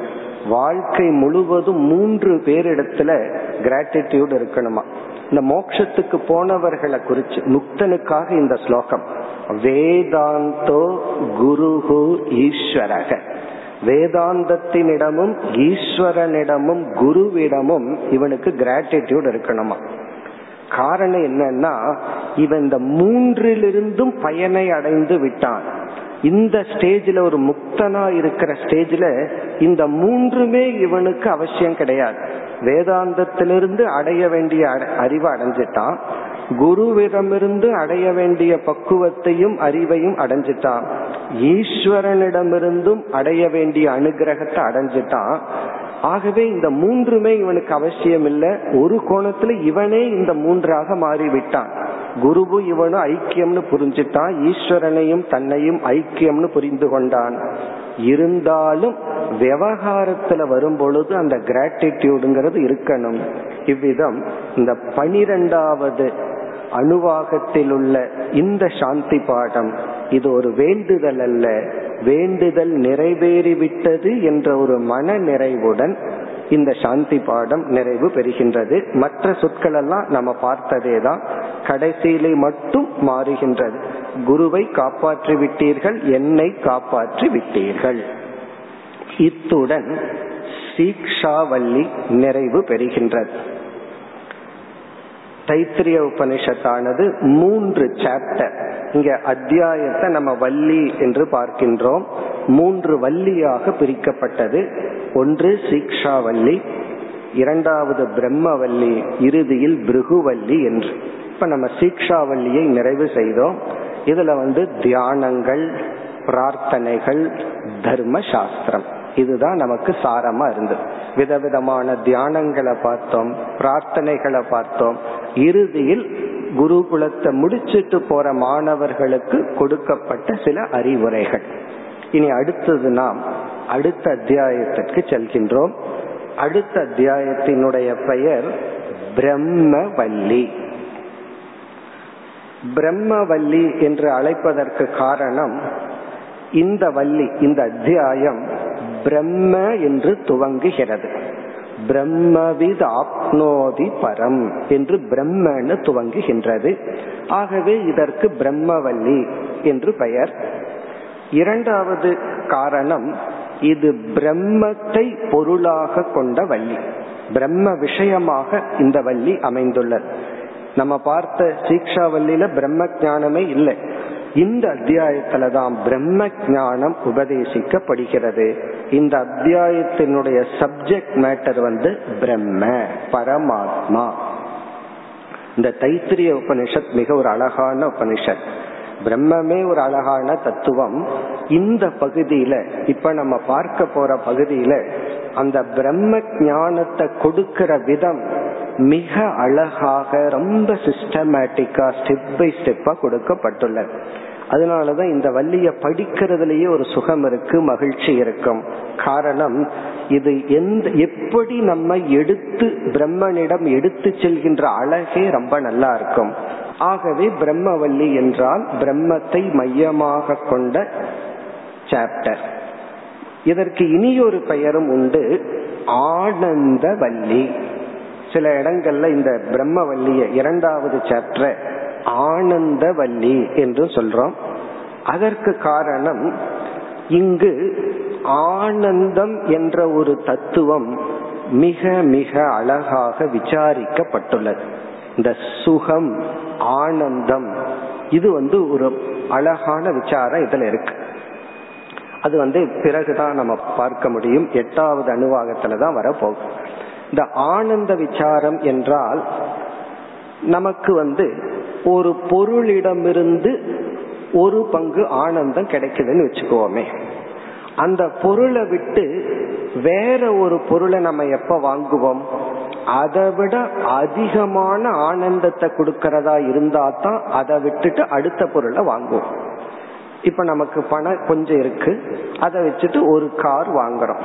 வாழ்க்கை முழுவதும் மூன்று பேரிடத்துல கிராட்டிடியூட் இருக்கணுமா? இந்த மோட்சத்துக்கு போனவர்களை குறிச்சு முக்தனுக்காக இந்த ஸ்லோகம் வேதாந்தோ குருகு ஈஸ்வரக. வேதாந்தத்தினிடமும் ஈஸ்வரனிடமும் குருவிடமும் இவனுக்கு கிராட்டிடியூட் இருக்கணுமா? காரணம் என்னன்னா இவன் இந்த மூன்றிலிருந்தும் பயனை அடைந்து விட்டான். இந்த ஸ்டேஜ்ல ஒரு முக்தனா இருக்கிற ஸ்டேஜ்ல இந்த மூன்றுமே இவனுக்கு அவசியம் கிடையாது. வேதாந்தத்திலிருந்து அடைய வேண்டிய அறிவை அடைஞ்சிட்டான். குருவிடமிருந்து அடைய வேண்டிய பக்குவத்தையும் அறிவையும் அடைஞ்சிட்டான். ஈஸ்வரனிடமிருந்தும் அடைய வேண்டிய அனுகிரகத்தை அடைஞ்சிட்டான். ஆகவே இந்த மூன்றுமே இவனுக்கு அவசியம் இல்லை ஒரு கோணத்துல இவனே இந்த மூன்றாக மாறிவிட்டான். குருவும் இவனும் ஐக்கியம்னு புரிஞ்சுட்டான். ஈஸ்வரனையும் தன்னையும் ஐக்கியம்னு புரிந்து கொண்டான். இருந்தாலும் விவகாரத்துல வரும் பொழுது அந்த கிராட்டிடியூடுங்கிறது இருக்கணும். இவ்விதம் இந்த பனிரெண்டாவது அணுவாகத்தில் உள்ள இந்த சாந்தி பாடம் இது ஒரு வேண்டுதல் அல்ல. வேண்டுதல் நிறைவேறிவிட்டது என்ற ஒரு மன நிறைவுடன் இந்த சாந்தி பாடம் நிறைவு பெறுகின்றது. மற்ற சொற்கள் எல்லாம் நம்ம பார்த்ததே தான். கடைசியிலே மட்டும் மாறுகின்றது. குருவை காப்பாற்றி விட்டீர்கள் என்னை காப்பாற்றி விட்டீர்கள். இத்துடன் சீக்ஷாவல்லி நிறைவு பெறுகின்றது. தைத்திரிய உபனிஷத்தானது மூன்று சாப்டர் இங்க அத்தியாயத்தை நம்ம வள்ளி என்று பார்க்கின்றோம். மூன்று வள்ளியாக பிரிக்கப்பட்டது. ஒன்று சீக்ஷாவல்லி இரண்டாவது பிரம்மவல்லி இறுதியில் பிருகுவல்லி என்று. இப்ப நம்ம சீக்ஷாவல்லியை நிறைவு செய்தோம். இதுல வந்து தியானங்கள் பிரார்த்தனைகள் தர்ம சாஸ்திரம் இதுதான் நமக்கு சாரமா இருந்தது. விதவிதமான தியானங்களை பார்த்தோம் பிரார்த்தனைகளை பார்த்தோம். இறுதியில் குருகுலத்தை முடிச்சிட்டு போற மாணவர்களுக்கு கொடுக்கப்பட்ட சில அறிவுரைகள். இனி அடுத்தது நாம் அடுத்த அத்தியாயத்திற்கு செல்கின்றோம். அடுத்த அத்தியாயத்தினுடைய பெயர் பிரம்மவல்லி. பிரம்மவல்லி என்று அழைப்பதற்கு காரணம் இந்த வள்ளி இந்த அத்தியாயம் பிரம்ம என்று துவங்குகிறது. பிரம்மவித் ஆப்னோதி பரம் என்று பிரம்மன்னு துவங்குகின்றது. ஆகவே இதற்கு பிரம்மவல்லி என்று பெயர். இரண்டாவது காரணம் இது பிரம்மத்தை பொருளாக கொண்ட வள்ளி. பிரம்ம விஷயமாக இந்த வள்ளி அமைந்துள்ளது. நம்ம பார்த்த சீக்ஷாவல்லியில பிரம்ம ஞானமே இல்லை. இந்த அத்தியாயத்துல தான் பிரம்ம ஞானம் உபதேசிக்கப்படுகிறது. இந்த அத்தியாயத்தினுடைய சப்ஜெக்ட் மேட்டர் வந்து பிரம்ம பரமாத்மா. இந்த தைத்திரிய உபனிஷத் மிக ஒரு அழகான உபனிஷத். பிரம்மமே ஒரு அழகான தத்துவம். இந்த பகுதியில இப்ப நம்ம பார்க்க போற பகுதியில அந்த பிரம்ம ஞானத்தை கொடுக்கிற விதம் மிக அழகாக ரொம்ப சிஸ்டமேட்டிக்கா ஸ்டெப் பை ஸ்டெப்பா கொடுக்கப்பட்டுள்ளது. அதனாலதான் இந்த வள்ளிய படிக்கிறதுலயே ஒரு சுகம் இருக்கு மகிழ்ச்சி இருக்கும். காரணம் இது எந்த எப்படி நம்ம எடுத்து பிரம்மனிடம் எடுத்து செல்கின்ற அழகே ரொம்ப நல்லா இருக்கும். ஆகவே பிரம்மவல்லி என்றால் பிரம்மத்தை மையமாக கொண்ட சாப்டர் இதற்கு இனியொரு பெயரும் உண்டு ஆனந்த வள்ளி சில இடங்கள்ல இந்த பிரம்மவல்லிய இரண்டாவது சாப்டர் ஆனந்த வள்ளி என்று சொல்றோம். அதற்கு காரணம் இங்கு ஆனந்தம் என்ற ஒரு தத்துவம் மிக மிக அழகாக விசாரிக்கப்பட்டுள்ளது. இந்த சுகம் ஆனந்தம் இது வந்து ஒரு அழகான விசாரம் இதுல இருக்கு. அது வந்து பிறகுதான் நம்ம பார்க்க முடியும். எட்டாவது அணுவாகத்துல தான் வரப்போகும் இந்த ஆனந்த விசாரம் என்றால் நமக்கு வந்து ஒரு பொருளிடமிருந்து ஒரு பங்கு ஆனந்தம் கிடைக்குதுன்னு வச்சுக்கோமே. அந்த பொருளை விட்டு வேற ஒரு பொருளை நம்ம எப்ப வாங்குவோம்? அதை விட அதிகமான ஆனந்தத்தை கொடுக்கறதா இருந்தா தான் அதை விட்டுட்டு அடுத்த பொருளை வாங்குவோம். இப்ப நமக்கு பணம் கொஞ்சம் இருக்கு. அதை வச்சுட்டு ஒரு கார் வாங்குறோம்.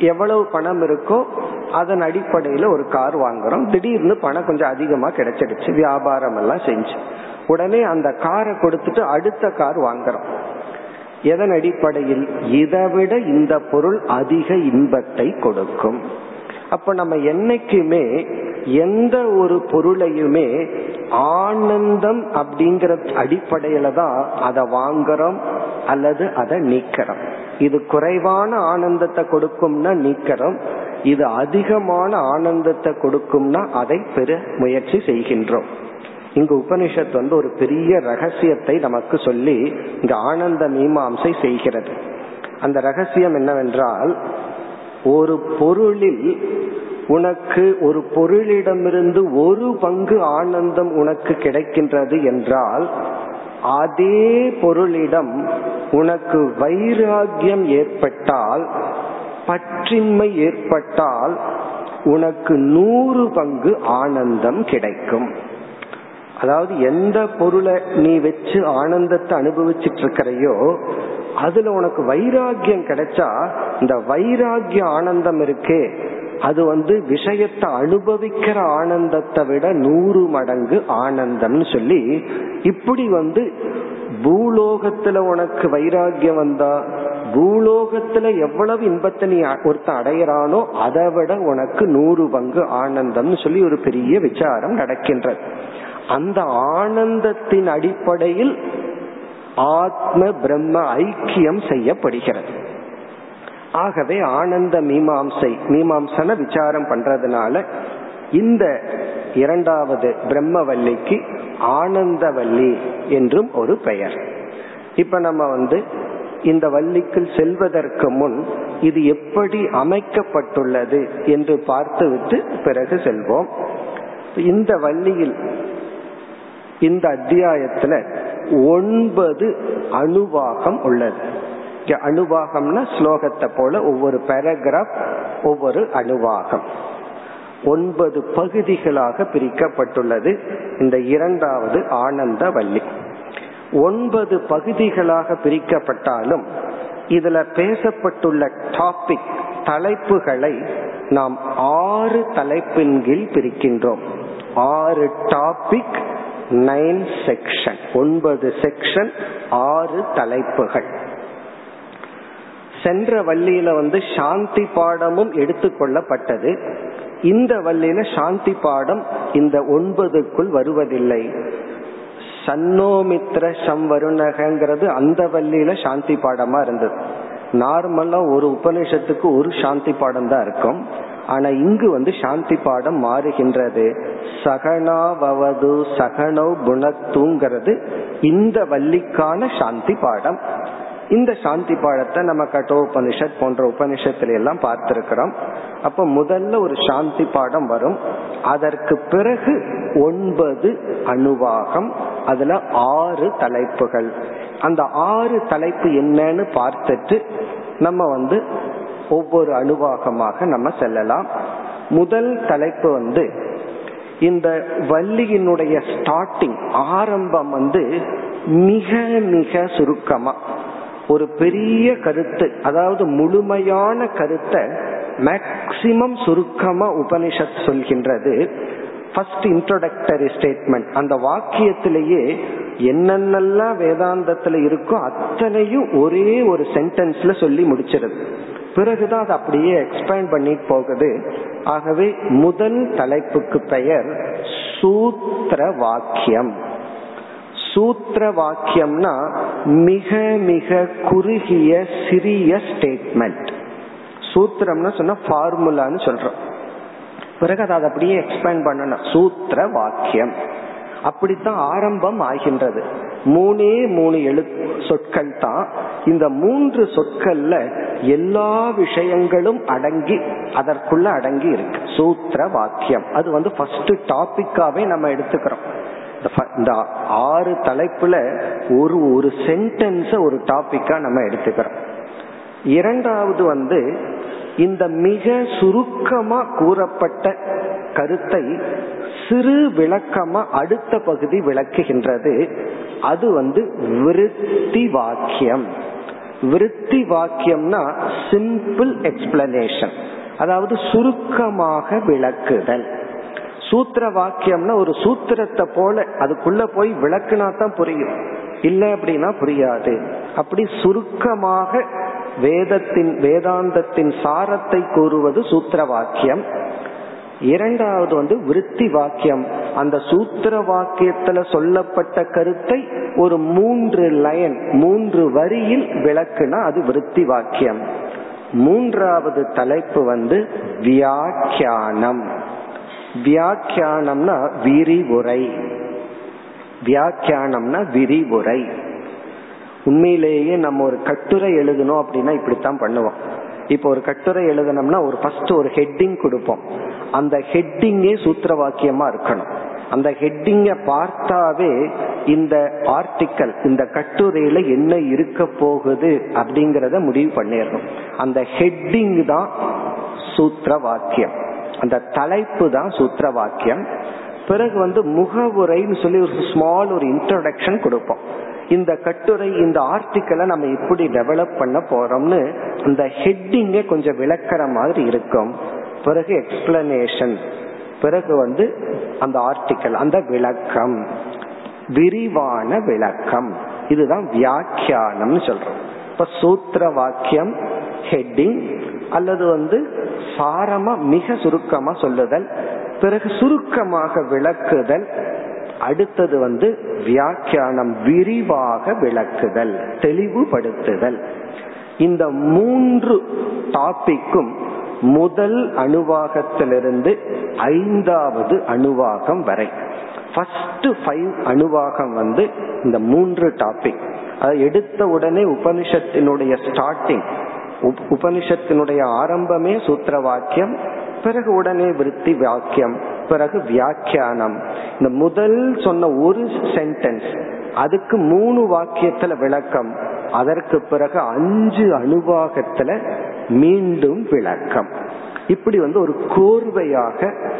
எவ்வளவு பணம் இருக்கோ அதன் அடிப்படையில ஒரு கார் வாங்குறோம். திடீர்னு பணம் கொஞ்சம் அதிகமா கிடைச்சிடுச்சு. வியாபாரம் எல்லாம் செஞ்சு. உடனே அந்த காரை கொடுத்துட்டு அடுத்த கார் வாங்குறோம். எதன் அடிப்படையில்? இதை விட இந்த பொருள் அதிக இன்பத்தை கொடுக்கும். அப்ப நம்ம என்னைக்குமே எந்த ஒரு பொருளையுமே ஆனந்தம் அப்படிங்கிற அடிப்படையில தான் அதை வாங்குறோம் அல்லது அதை நீக்கிறோம். இது குறைவான ஆனந்தத்தை கொடுக்கும்னா நீக்கிறோம். இது அதிகமான ஆனந்தத்தை கொடுக்கும்னா அதை பெற முயற்சி செய்கின்றோம். இங்கு உபனிஷத் வந்து ஒரு பெரிய ரகசியத்தை நமக்கு சொல்லி இந்த ஆனந்த மீமாம்சை செய்கிறது. அந்த ரகசியம் என்னவென்றால் ஒரு பொருளில் உனக்கு ஒரு பொருளிடமிருந்து ஒரு பங்கு ஆனந்தம் உனக்கு கிடைக்கின்றது என்றால் அதே பொருளிடம் உனக்கு வைராகியம் ஏற்பட்டால் பற்றின்மை ஏற்பட்டால் உனக்கு நூறு பங்கு ஆனந்தம் கிடைக்கும். அதாவது எந்த பொருளை நீ வச்சு ஆனந்தத்தை அனுபவிச்சுட்டு இருக்கிறையோ அதுல உனக்கு வைராகியம் கிடைச்சா இந்த வைராகிய ஆனந்தம் இருக்கே. அது வந்து விஷயத்தை அனுபவிக்கிற ஆனந்தத்தை விட நூறு மடங்கு ஆனந்தம்னு சொல்லி இப்படி வந்து பூலோகத்துல உனக்கு வைராகியம் வந்தா பூலோகத்துல எவ்வளவு இன்பத்தை நீ ஒருத்தன் அடையிறானோ அதை விட உனக்கு நூறு பங்கு ஆனந்தம்னு சொல்லி ஒரு பெரிய விசாரம் நடக்கின்றது. அந்த ஆனந்தத்தின் அடிப்படையில் ஆத்ம பிரம்ம ஐக்கியம் செய்யப்படுகிறது. ஆகவே ஆனந்த மீமாம்சை மீமாம்சன விசாரம் பண்றதுனால இந்த இரண்டாவது பிரம்மவல்லிக்கு ஆனந்தவல்லி என்றும் ஒரு பெயர். இப்ப நம்ம வந்து இந்த வள்ளிக்குள் செல்வதற்கு முன் இது எப்படி அமைக்கப்பட்டுள்ளது என்று பார்த்துவிட்டு பிறகு செல்வோம். இந்த வள்ளியில் இந்த அத்தியாயத்துல ஒன்பது அணுவாகம் உள்ளது. அணுவாகம்னா ஸ்லோகத்தை போல ஒவ்வொரு பேராகிராஃப் ஒவ்வொரு அணுவாகம். ஒன்பது பகுதிகளாக பிரிக்கப்பட்டுள்ளது இந்த இரண்டாவது ஆனந்த வள்ளி. ஒன்பது பகுதிகளாக பிரிக்கப்பட்டாலும் இதுல பேசப்பட்டுள்ள டாபிக் தலைப்புகளை நாம் ஆறு தலைப்பின் கீழ் பிரிக்கின்றோம். ஆறு டாபிக் நைன் செக்ஷன் ஒன்பது செக்ஷன் ஆறு தலைப்புகள். சென்ற வள்ளியில வந்து சாந்தி பாடமும் எடுத்துக்கொள்ளப்பட்டது இந்த வள்ளியில சாந்தி பாடம் இந்த ஒன்பதுக்குள் வருவதில்லை. சன்னோமித்ர சம்வருணகங்கிறது அந்த வள்ளியில சாந்தி பாடமா இருந்தது. நார்மலா ஒரு உபநிஷத்துக்கு ஒரு சாந்தி பாடம் தான் இருக்கும். ஆனா இங்கு வந்து சாந்தி பாடம் மாறுகின்றது. சகனாவது சகனோ குணத்துங்கிறது இந்த வள்ளிக்கான சாந்தி பாடம். இந்த சாந்தி பாடத்தை நம்ம கட்டோபனிஷத் போன்ற உபனிஷத்துல எல்லாம் பார்த்திருக்கிறோம். அப்ப முதல்ல ஒரு சாந்தி பாடம் வரும். அதற்கு பிறகு ஒன்பது அணுவாகம் அதுல ஆறு தலைப்புகள். அந்த ஆறு தலைப்பு என்னன்னு பார்த்துட்டு நம்ம வந்து ஒவ்வொரு அணுவாகமாக நம்ம செல்லலாம். முதல் தலைப்பு வந்து இந்த வள்ளியினுடைய ஸ்டார்டிங் ஆரம்பம் வந்து மிக மிக சுருக்கமா. ஒரு பெரிய கருத்து அதாவது முழுமையான கருத்தை மேக்சிமம் சுருக்கமா உபனிஷத் சொல்கின்றது. ஃபர்ஸ்ட் இன்ட்ரோடக்டரி ஸ்டேட்மெண்ட் அந்த வாக்கியத்திலேயே என்னென்னலாம் வேதாந்தத்துல இருக்கோ அத்தனையும் ஒரே ஒரு சென்டென்ஸ்ல சொல்லி முடிச்சிருது. பிறகுதான் அது அப்படியே எக்ஸ்பேண்ட் பண்ணிட்டு போகுது. ஆகவே முதல் தலைப்புக்கு பெயர் சூத்திர வாக்கியம். சூத்திர வாக்கியம்னா மிக மிக குறுகிய சிறிய ஸ்டேட்மெண்ட் சூத்திரம்னா சொன்னா ஃபார்முலான்னு சொல்றோம். பிறகு அதை அப்படியே எக்ஸ்பேண்ட் பண்ணணும். சூத்திர வாக்கியம் அப்படித்தான் ஆரம்பம் ஆகின்றது. மூணே மூணு எழு சொற்கள் தான். இந்த மூன்று சொற்கள்ல எல்லா விஷயங்களும் அடங்கி அதற்குள்ள அடங்கி இருக்கு. சூத்திர வாக்கியம் அது வந்து ஃபர்ஸ்ட் டாபிக்காவே நம்ம எடுத்துக்கிறோம். இந்த ஆறு தலைப்புல ஒரு ஒரு சென்டென்ஸ ஒரு டாபிக்கா நம்ம எடுத்துக்கிறோம். இரண்டாவது வந்து இந்த மிக சுருக்கமா கூறப்பட்ட கருத்தை சிறு விளக்கமா அடுத்த பகுதி விளக்குகின்றது. அது வந்து விருத்தி வாக்கியம். விருத்தி வாக்கியம்னா சிம்பிள் எக்ஸ்பிளனேஷன் அதாவது சுருக்கமாக விளக்குதல். சூத்திர வாக்கியம்னா ஒரு சூத்திரத்தை போல அதுக்குள்ள போய் விளக்குனா தான் புரியும். இல்லை அப்படின்னா புரியாது. அப்படி சுருக்கமாக வேதத்தின் வேதாந்தத்தின் சாரத்தை கூறுவது சூத்திர வாக்கியம் இரண்டாவது வந்து விருத்தி வாக்கியம் அந்த சூத்திர வாக்கியத்துல சொல்லப்பட்ட கருத்தை ஒரு மூன்று லைன் மூன்று வரியில் விளக்குனா அது விருத்தி வாக்கியம் மூன்றாவது தலைப்பு வந்து வியாக்கியானம். வியாக்கியானம்னா விரிவுரை. வியாக்கியானம்னா விரிவுரை. உண்மையிலேயே நம்ம ஒரு கட்டுரை எழுதணும் அப்படின்னா இப்படித்தான் பண்ணுவோம். இப்போ ஒரு கட்டுரை எழுதணும்னா ஒரு ஃபர்ஸ்ட் ஒரு ஹெட்டிங் கொடுப்போம். அந்த ஹெட்டிங்கே சூத்திர வாக்கியமா இருக்கணும். அந்த ஹெட்டிங்கை பார்த்தாவே இந்த ஆர்டிக்கல் இந்த கட்டுரையில என்ன இருக்க போகுது அப்படிங்கறத முடிவு பண்ணிடணும். அந்த ஹெட்டிங் தான் சூத்திர வாக்கியம் அந்த தலைப்பு தான் சூத்திர வாக்கியம் பிறகு வந்து முகவுரைன்னு சொல்லி ஒரு ஸ்மால் ஒரு இன்ட்ரோடக்ஷன் கொடுப்போம். இந்த கட்டுரை இந்த ஆர்டிக்கலை நம்ம எப்படி டெவலப் பண்ண போறோம்னு அந்த ஹெட்டிங்கே கொஞ்சம் விளக்கிற மாதிரி இருக்கும். பிறகு எக்ஸ்பிளனேஷன் பிறகு வந்து அந்த ஆர்டிக்கல் அந்த விளக்கம். விரிவான விளக்கம். இதுதான் வியாக்கியானம்னு சொல்றோம். இப்ப சூத்திர வாக்கியம் ஹெட்டிங் அல்லது வந்து சாரமா மிக சுருக்கமா சொல்லுதல் பிறகு சுருக்கமாக விளக்குதல் அடுத்தது வந்து வியாக்கியானம் விரிவாக விளக்குதல் தெளிவுபடுத்துதல். இந்த மூன்று டாபிக்கும் முதல் அணுவாகத்திலிருந்து ஐந்தாவது அணுவாகம் வரை ஃபர்ஸ்ட் ஃபைவ் அணுவாகம் வந்து இந்த மூன்று டாபிக். அதை எடுத்த உடனே உபனிஷத்தினுடைய ஸ்டார்டிங் உபனிஷத்தினுடைய ஆரம்பமே சூத்திர வாக்கியம் பிறகு உடனே விருத்தி வாக்கியம் பிறகு வியாக்கியானம். இந்த முதல் சொன்ன ஒரு சென்டென்ஸ் அதுக்கு மூணு வாக்கியத்துல விளக்கம். அதற்கு பிறகு அஞ்சு அணுவாகத்துல மீண்டும் விளக்கம். இப்படி வந்து ஒரு கோர்வையாக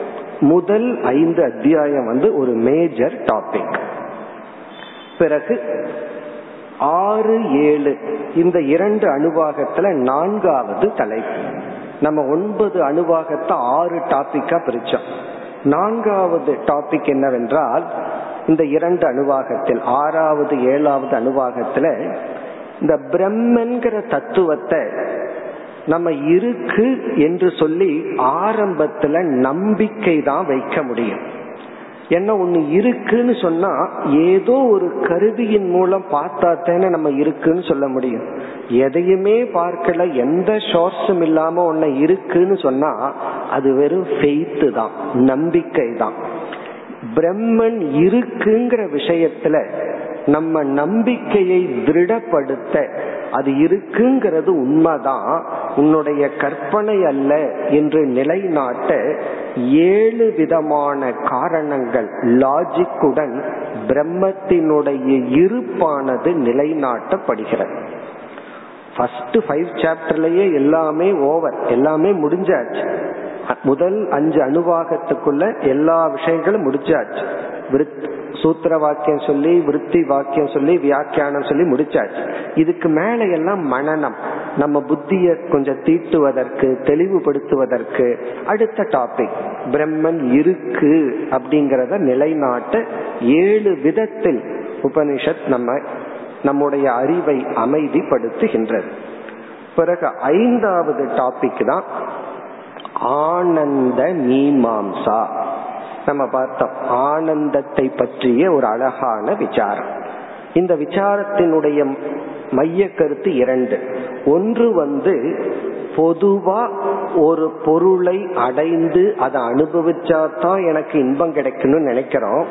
முதல் ஐந்து அத்தியாயம் வந்து ஒரு மேஜர் டாபிக் பிறகு ஆறு ஏழு. இந்த இரண்டு அணுவாகத்துல நான்காவது தலைப்பு. நம்ம ஒன்பது அணுவாகத்தை ஆறு டாபிக்கா பிரிச்சோம். நான்காவது டாபிக் என்னவென்றால் இந்த இரண்டு அணுவாகத்தில் ஆறாவது ஏழாவது அணுவாகத்துல இந்த பிரம்மன்கிற தத்துவத்தை நம்ம இருக்கு என்று சொல்லி ஆரம்பத்துல நம்பிக்கை தான் வைக்க முடியும். என்ன ஒண்ணு இருக்குன்னு சொன்னா ஏதோ ஒரு கருவியின் மூலம் பார்த்தா தானே நம்ம இருக்குன்னு சொல்ல முடியும். எதையுமே பார்க்கல எந்த ஷோர்ஸும் இல்லாம ஒன்ன இருக்குன்னு சொன்னா அது வெறும் ஃபெய்த்து தான் நம்பிக்கை தான். பிரம்மன் இருக்குங்கிற விஷயத்துல நம்ம நம்பிக்கையை திருடப்படுத்த அது இருக்குங்கிறது உண்மைதான். உன்னுடைய கற்பனை அல்ல என்று நிலைநாட்ட ஏழு விதமான காரணங்கள். லாஜிக்குடன் பிரம்மத்தினுடைய இருப்பானது நிலைநாட்டப்படுகிறது. ஃபர்ஸ்ட் ஃபைவ் சாப்டர்லயே எல்லாமே ஓவர் எல்லாமே முடிஞ்சாச்சு. முதல் அஞ்சு அணுவாகத்துக்குள்ள எல்லா விஷயங்களும் முடிச்சாச்சு சூத்திர வாக்கியம் சொல்லி விருத்தி வாக்கியம் சொல்லி வியாக்கியானம் சொல்லி முடிச்சாச்சு. இதுக்கு மேல எல்லாம் மனநம். நம்ம புத்திய கொஞ்சம் தீட்டுவதற்கு தெளிவுபடுத்துவதற்கு அடுத்த டாபிக் பிரம்மன் இருக்கு அப்படிங்கறத நிலைநாட்ட ஏழு விதத்தில் உபனிஷத் நம்ம நம்முடைய அறிவை அமைதிப்படுத்துகின்றது. பிறகு ஐந்தாவது டாபிக் தான் ஆனந்த மீமாம்சா நம்ம பார்த்தோம் ஆனந்தத்தை பற்றிய ஒரு அழகான விசாரம். இந்த விசாரத்தினுடைய மைய கருத்து இரண்டு. ஒன்று வந்து பொதுவா ஒரு பொருளை அடைந்து அதை அனுபவிச்சா தான் எனக்கு இன்பம் கிடைக்கணும்னு நினைக்கிறோம்.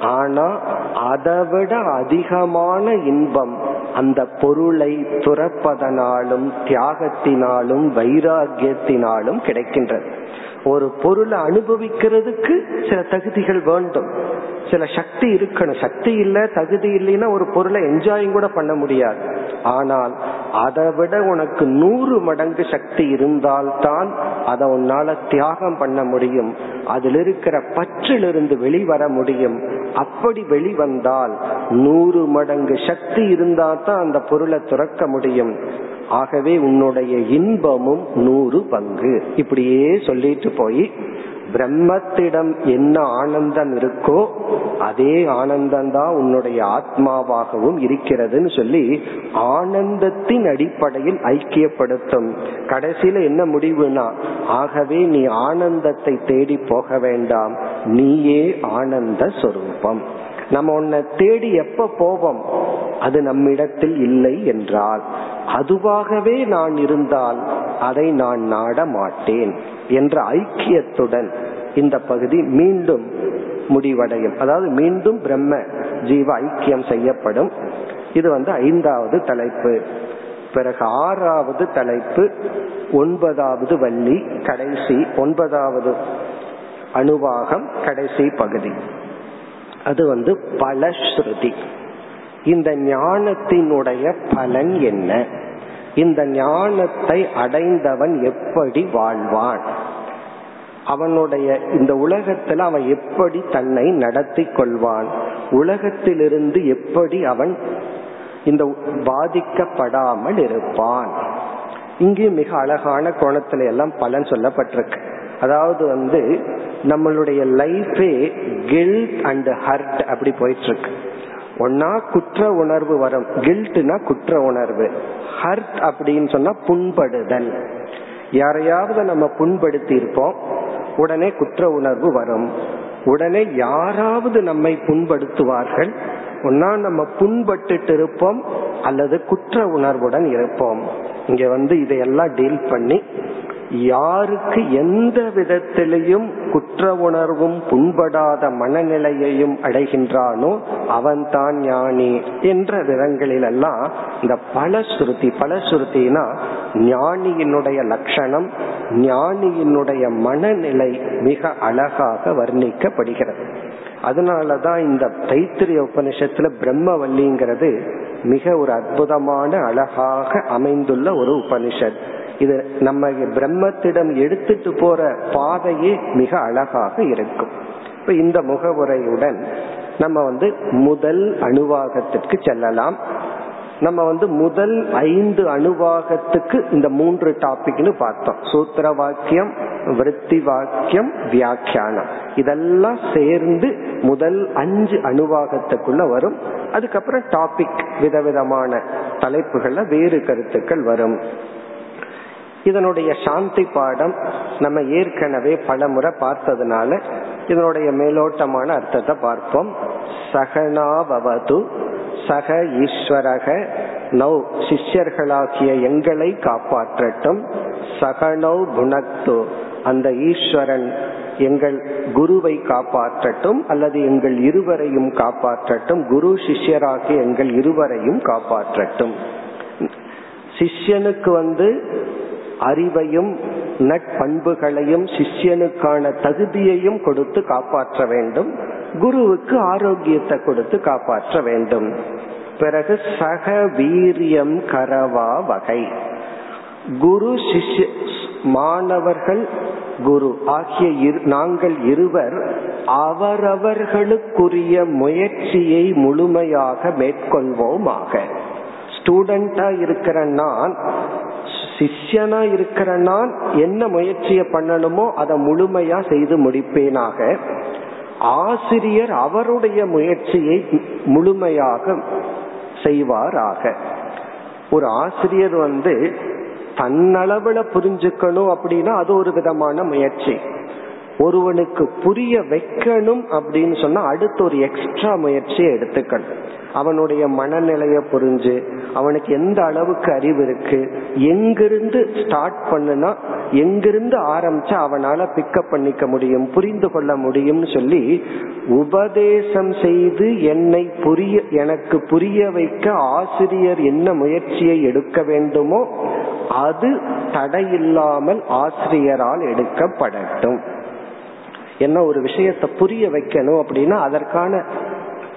ஆனா அதை விட அதிகமான இன்பம் அந்த பொருளை துறப்பதனாலும் தியாகத்தினாலும் வைராகியத்தினாலும் கிடைக்கின்றது. ஒரு பொருளை அனுபவிக்கிறதுக்கு சில தகுதிகள் வேண்டும். சில சக்தி இருக்கணும். சக்தி இல்ல தகுதி இல்லைன்னா ஒரு பொருளை என்ஜாயும் கூட பண்ண முடியாது. ஆனால் அதை விட உனக்கு நூறு மடங்கு சக்தி இருந்தால்தான் அதை உன்னால தியாகம் பண்ண முடியும். அதில் இருக்கிற பற்றிலிருந்து வெளிவர முடியும். அப்படி வெளிவந்தால் நூறு மடங்கு சக்தி இருந்தால் தான் அந்த பொருளை துறக்க முடியும். ஆகவே உன்னுடைய இன்பமும் நூறு பங்கு. இப்படியே சொல்லிட்டு போய் பிரம்மத்திடம் என்ன ஆனந்தம் இருக்கோ அதே ஆனந்தம் தான் உன்னுடைய ஆத்மாவாகவும் இருக்கிறதுன்னு சொல்லி ஆனந்தத்தின் அடிப்படையில் ஐக்கியப்படுத்தும். கடைசியில என்ன முடிவுனா ஆகவே நீ ஆனந்தத்தை தேடி போக வேண்டாம். நீயே ஆனந்த சொரூபம். நம்ம உன்னை தேடி எப்ப போவோம்? அது நம்மிடத்தில் இல்லை என்றால் அதுவாகவே நான் இருந்தால் அதை நான் நாட மாட்டேன் என்ற ஐக்கியத்துடன் இந்த பகுதி மீண்டும் முடிவடையும். அதாவது மீண்டும் பிரம்ம ஜீவ ஐக்கியம் செய்யப்படும். இது வந்து ஐந்தாவது தலைப்பு. பிறகு ஆறாவது தலைப்பு ஒன்பதாவது வள்ளி கடைசி ஒன்பதாவது அணுவாகம் கடைசி பகுதி. அது வந்து பலஸ்ருதி. இந்த ஞானத்தினுடைய பலன் என்ன? இந்த ஞானத்தை அடைந்தவன் எப்படி வாழ்வான்? அவனுடைய இந்த உலகத்துல அவன் எப்படி தன்னை நடத்தி கொள்வான்? உலகத்திலிருந்து எப்படி அவன் இந்த பாதிக்கப்படாமல் இருப்பான்? இங்கே மிக அழகான கோணத்துல எல்லாம் பலன் சொல்லப்பட்டிருக்கு. அதாவது வந்து நம்மளுடைய லைஃபே கில்ட் அண்ட் ஹர்ட் அப்படி போயிட்டு இருக்கு. ஒன்னா குற்ற உணர்வு வரும். கில்ட்னா குற்ற உணர்வு. ஹர்ட் அப்படின்னு சொன்னா புண்படுதல். யாரையாவது நம்ம புண்படுத்தி இருப்போம் உடனே குற்ற உணர்வு வரும். உடனே யாராவது நம்மை புண்படுத்துவார்கள். ஒன்னா நம்ம புண்பட்டு இருப்போம் அல்லது குற்ற உணர்வுடன் இருப்போம். இங்க வந்து இதையெல்லாம் டீல் பண்ணி யாருக்கு எந்த விதத்திலையும் குற்ற உணர்வும் புண்படாத மனநிலையையும் அடைகின்றானோ அவன்தான் ஞானி என்ற விதங்களிலெல்லாம் இந்த பலஸ்ருதி பலஸ்ருத்தினா ஞானியினுடைய லட்சணம் ஞானியினுடைய மனநிலை மிக அழகாக வர்ணிக்கப்படுகிறது. அதனாலதான் இந்த தைத்திரிய உபனிஷத்துல பிரம்மவல்லிங்கிறது மிக ஒரு அற்புதமான அழகாக அமைந்துள்ள ஒரு உபனிஷத். இது நம்ம பிரம்மத்திடம் எடுத்துட்டு போற பாதையே மிக அழகாக இருக்கும். இப்ப இந்த முகவுரையுடன் நம்ம வந்து முதல் அணுவாகத்திற்கு செல்லலாம். நம்ம வந்து முதல் ஐந்து அணுவாகத்துக்கு இந்த மூன்று டாபிக்னு பார்த்தோம். சூத்திர வாக்கியம் விருத்தி வாக்கியம் வியாக்கியானம். இதெல்லாம் சேர்ந்து முதல் அஞ்சு அணுவாகத்துக்குள்ள வரும். அதுக்கப்புறம் டாபிக் விதவிதமான தலைப்புகள்ல வேறு கருத்துக்கள் வரும். இதனுடைய சாந்தி பாடம் நம்ம ஏற்கனவே பலமுறை பார்த்ததுனால இதனுடைய மேலோட்டமான அர்த்தத்தை பார்ப்போம். சகனாவது சக ஈஸ்வரக நௌ சிஷ்யர்களாகிய எங்களை காப்பாற்றட்டும். சகனௌ குணத்து அந்த ஈஸ்வரன் எங்கள் குருவை காப்பாற்றட்டும் அல்லது எங்கள் இருவரையும் காப்பாற்றட்டும். குரு சிஷ்யராகிய எங்கள் இருவரையும் காப்பாற்றட்டும். சிஷ்யனுக்கு வந்து அறிவையும் நட்பண்புகளையும் சிஷ்யனுக்கான தகுதியையும் கொடுத்து காப்பாற்ற வேண்டும். குருவுக்கு ஆரோக்கியத்தை கொடுத்து காப்பாற்ற வேண்டும். பிறகு சக வீரியம் கரவா வகை. குரு சிஷ்ய மாணவர்கள் குரு ஆகிய நாங்கள் இருவர் அவரவர்களுக்குரிய முயற்சியை முழுமையாக மேற்கொள்வோமாக. ஸ்டூடெண்டா இருக்கிற நான் சிஷ்யனா இருக்கிற நான் என்ன முயற்சியை பண்ணணுமோ அதை முழுமையா செய்து முடிப்பேனாக. ஆசிரியர் அவருடைய முயற்சியை முழுமையாக செய்வாராக. ஒரு ஆசிரியர் வந்து தன்னளவுல புரிஞ்சுக்கணும் அப்படின்னா அது ஒரு விதமான முயற்சி. ஒருவனுக்கு புரிய வைக்கணும் அப்படின்னு சொன்னா அடுத்து ஒரு எக்ஸ்ட்ரா முயற்சியை எடுத்துக்கணும். அவனுடைய மனநிலைய புரிஞ்சு அவனுக்கு எந்த அளவுக்கு அறிவு இருக்கு எங்கிருந்து ஸ்டார்ட் பண்ணுனா எங்கிருந்து ஆரம்பிச்சா அவனால பிக்கப் பண்ணிக்க முடியும் புரிந்து கொள்ள முடியும்னு சொல்லி உபதேசம் செய்து என்னை புரிய எனக்கு புரிய வைக்க ஆசிரியர் என்ன முயற்சியை எடுக்க வேண்டுமோ அது தடையில்லாமல் ஆசிரியரால் எடுக்கப்படட்டும். என்ன ஒரு விஷயத்தை புரிய வைக்கணும் அப்படின்னா அதற்கான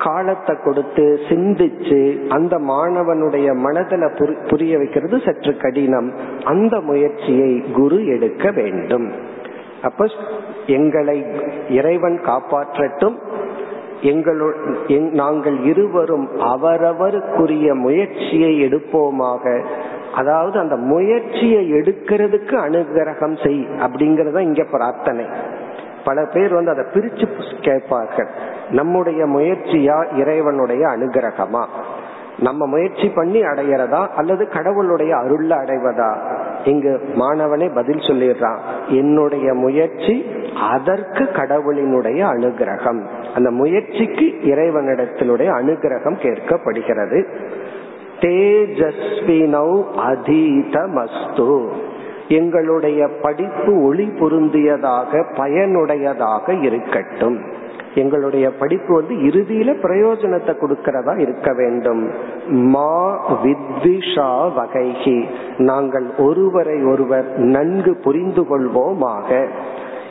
காலத்தை கொடுத்து சிந்திச்சு அந்த மாணவனுடைய மனதில புரிய வைக்கிறது சற்று கடினம். அந்த முயற்சியை குரு எடுக்க வேண்டும். அப்ப எங்களை இறைவன் காப்பாற்றட்டும். எங்களு நாங்கள் இருவரும் அவரவருக்குரிய முயற்சியை எடுப்போமாக. அதாவது அந்த முயற்சியை எடுக்கிறதுக்கு அனுகிரகம் செய் அப்படிங்கறத இங்க பிரார்த்தனை. பல பேர் வந்து அதை பிரிச்சு கேட்பார்கள். நம்முடைய முயற்சியா இறைவனுடைய அனுகிரகமா? நம்ம முயற்சி பண்ணி அடையிறதா? அல்லது கடவுளுடைய அருள்ல அடைவதா? இங்கு மாணவனே பதில் சொல்லிடுறான். என்னுடைய முயற்சி அதற்கு கடவுளினுடைய அனுகிரகம். அந்த முயற்சிக்கு இறைவனிடத்தினுடைய அனுகிரகம் கேட்கப்படுகிறது. தேஜஸ்வினௌ அதீதமஸ்து. எங்களுடைய படிப்பு ஒளி பொருந்தியதாக பயனுடையதாக இருக்கட்டும். எங்களுடைய படிப்பு வந்து இறுதியில பிரயோஜனத்தை கொடுக்கிறதா இருக்க வேண்டும். மா வித்விஷா வகைகி நாங்கள் ஒருவரை ஒருவர் நன்கு புரிந்து கொள்வோமாக.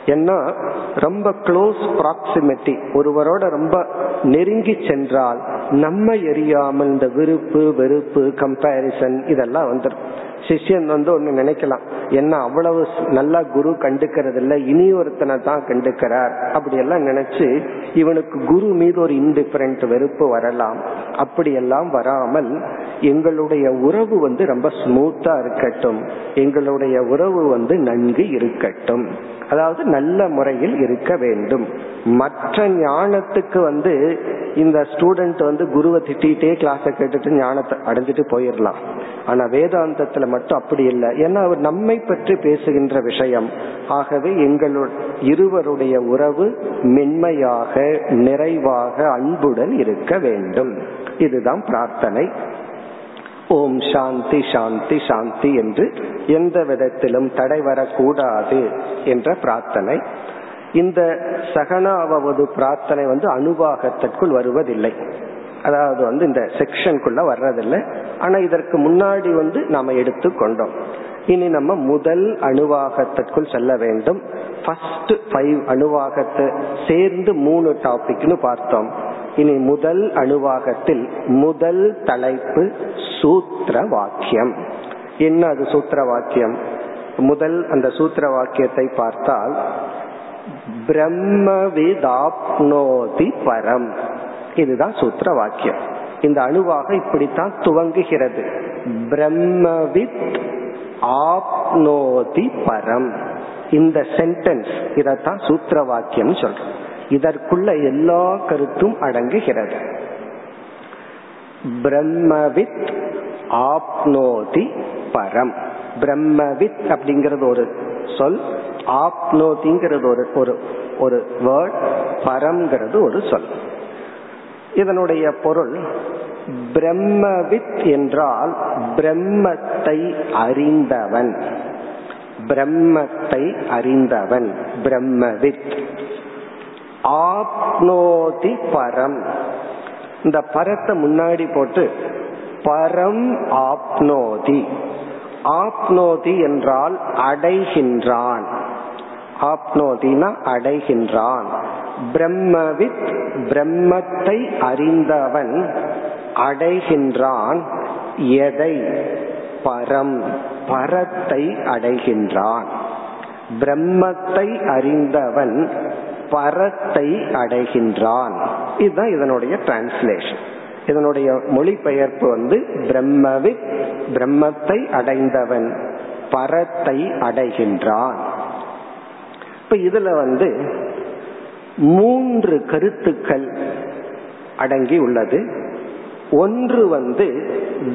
ஏன்னா ரொம்ப க்ளோஸ் ப்ராக்சிமிட்டி ஒருவரோட ரொம்ப நெருங்கி சென்றால் நம்ம எரியாமல் இந்த விருப்பு வெறுப்பு கம்பேரிசன் இதெல்லாம் வந்துடும் சிஷ்யன் வந்து ஒன்னு நினைக்கலாம். என்ன அவ்வளவு நல்லா குரு கண்டுக்கிறது இல்ல இனி ஒருத்தனை தான் கண்டுக்கிறார். அப்படி எல்லாம் நினைச்சு இவனுக்கு குரு மீது ஒரு இன்டிஃபரண்ட் வெறுப்பு வரலாம். அப்படியெல்லாம் வராமல் எங்களுடைய உறவு வந்து ரொம்ப ஸ்மூத்தா இருக்கட்டும். எங்களுடைய உறவு வந்து நன்கு இருக்கட்டும். அதாவது நல்ல முறையில் இருக்க வேண்டும். மற்ற ஞானத்துக்கு வந்து இந்த ஸ்டூடெண்ட் வந்து குருவை திட்டிகிட்டே கிளாஸ கேட்டுட்டு ஞானத்தை அடைஞ்சிட்டு போயிடலாம். ஆனா வேதாந்தத்துல மட்டும் அப்படி இல்லை. ஏன்னா அவர் நம்மை பற்றி பேசுகின்ற விஷயம். ஆகவே எங்களுடைய இருவருடைய உறவு மென்மையாக நிறைவாக அன்புடன் இருக்க வேண்டும். இதுதான் பிரார்த்தனை. ஓம் சாந்தி சாந்தி சாந்தி என்று எந்த விதத்திலும் தடை வரக்கூடாது என்ற பிரார்த்தனை. இந்த சகனாவது பிரார்த்தனை வந்து அனுபாகத்திற்குள் வருவதில்லை. அதாவது வந்து இந்த செக்ஷனுக்குள்ள வர்றதில்லை. ஆனா இதற்கு முன்னாடி வந்து நாம எடுத்து கொண்டோம் இனி நம்ம முதல் அணுவாகத்திற்குள் செல்ல வேண்டும். ஃபர்ஸ்ட் ஃபைவ் அணுவாகத்தை சேர்ந்து மூணு டாபிக்னு பார்த்தோம். இனி முதல் அணுவாகத்தில் முதல் தலைப்பு சூத்திர வாக்கியம் என்ன அது சூத்திர வாக்கியம் முதல் அந்த சூத்திர வாக்கியத்தை பார்த்தால் பிரம்மவிதாப்னோதி பரம். இதுதான் சூத்திர வாக்கியம் இந்த அணுவாக இப்படித்தான் துவங்குகிறது. பிரம்மவித் ஆப்னோதி பரம். இந்த சென்டென்ஸ் இதத்தான் சூத்திர வாக்கியம் சொல்றோம். இதற்குள்ள எல்லா கருத்தும் அடங்குகிறது. பிரம்மவித் ஆப்னோதி பரம். பிரம்மவித் அப்படிங்கிறது ஒரு சொல் ஆப்னோதிங்கிறது ஒரு ஒரு ஒரு வேர்ட் பரம்ங்கிறது ஒரு சொல். இதனுடைய பொருள் பிரம்மவித் என்றால் பிரம்மத்தை அறிந்தவன். பிரம்மத்தை அறிந்தவன் பிரம்மவித். ஆப்னோதி பரம். இந்த பரத்தை முன்னாடி போட்டு பரம் ஆப்னோதி. ஆப்னோதி என்றால் அடைகின்றான். ஆப்னோதினா அடைகின்றான். பிரம்மவித் பிரம்மத்தை அறிந்தவன் அடைகின்றான். எதை? பரம். பரத்தை அடைகின்றான். பிரம்மத்தை அறிந்தவன் பரத்தை அடைகின்றான். இதுதான் இதனுடைய டிரான்ஸ்லேஷன் இதனுடைய மொழிபெயர்ப்பு வந்து பிரம்மவித் பிரம்மத்தை அடைந்தவன் பரத்தை அடைகின்றான். இப்ப இதுல வந்து மூன்று கருத்துக்கள் அடங்கி உள்ளது. ஒன்று வந்து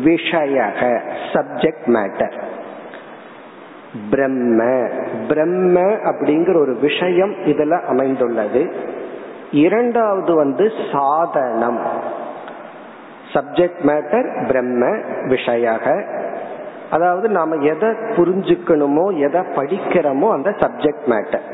விஷயக சப்ஜெக்ட் மேட்டர் பிரம்ம. பிரம்ம அப்படிங்கிற ஒரு விஷயம் இதுல அமைந்துள்ளது. இரண்டாவது வந்து சாதனம். சப்ஜெக்ட் மேட்டர் பிரம்ம விஷயாக. அதாவது நாம எதை புரிஞ்சுக்கணுமோ எதை படிக்கிறோமோ அந்த சப்ஜெக்ட் மேட்டர்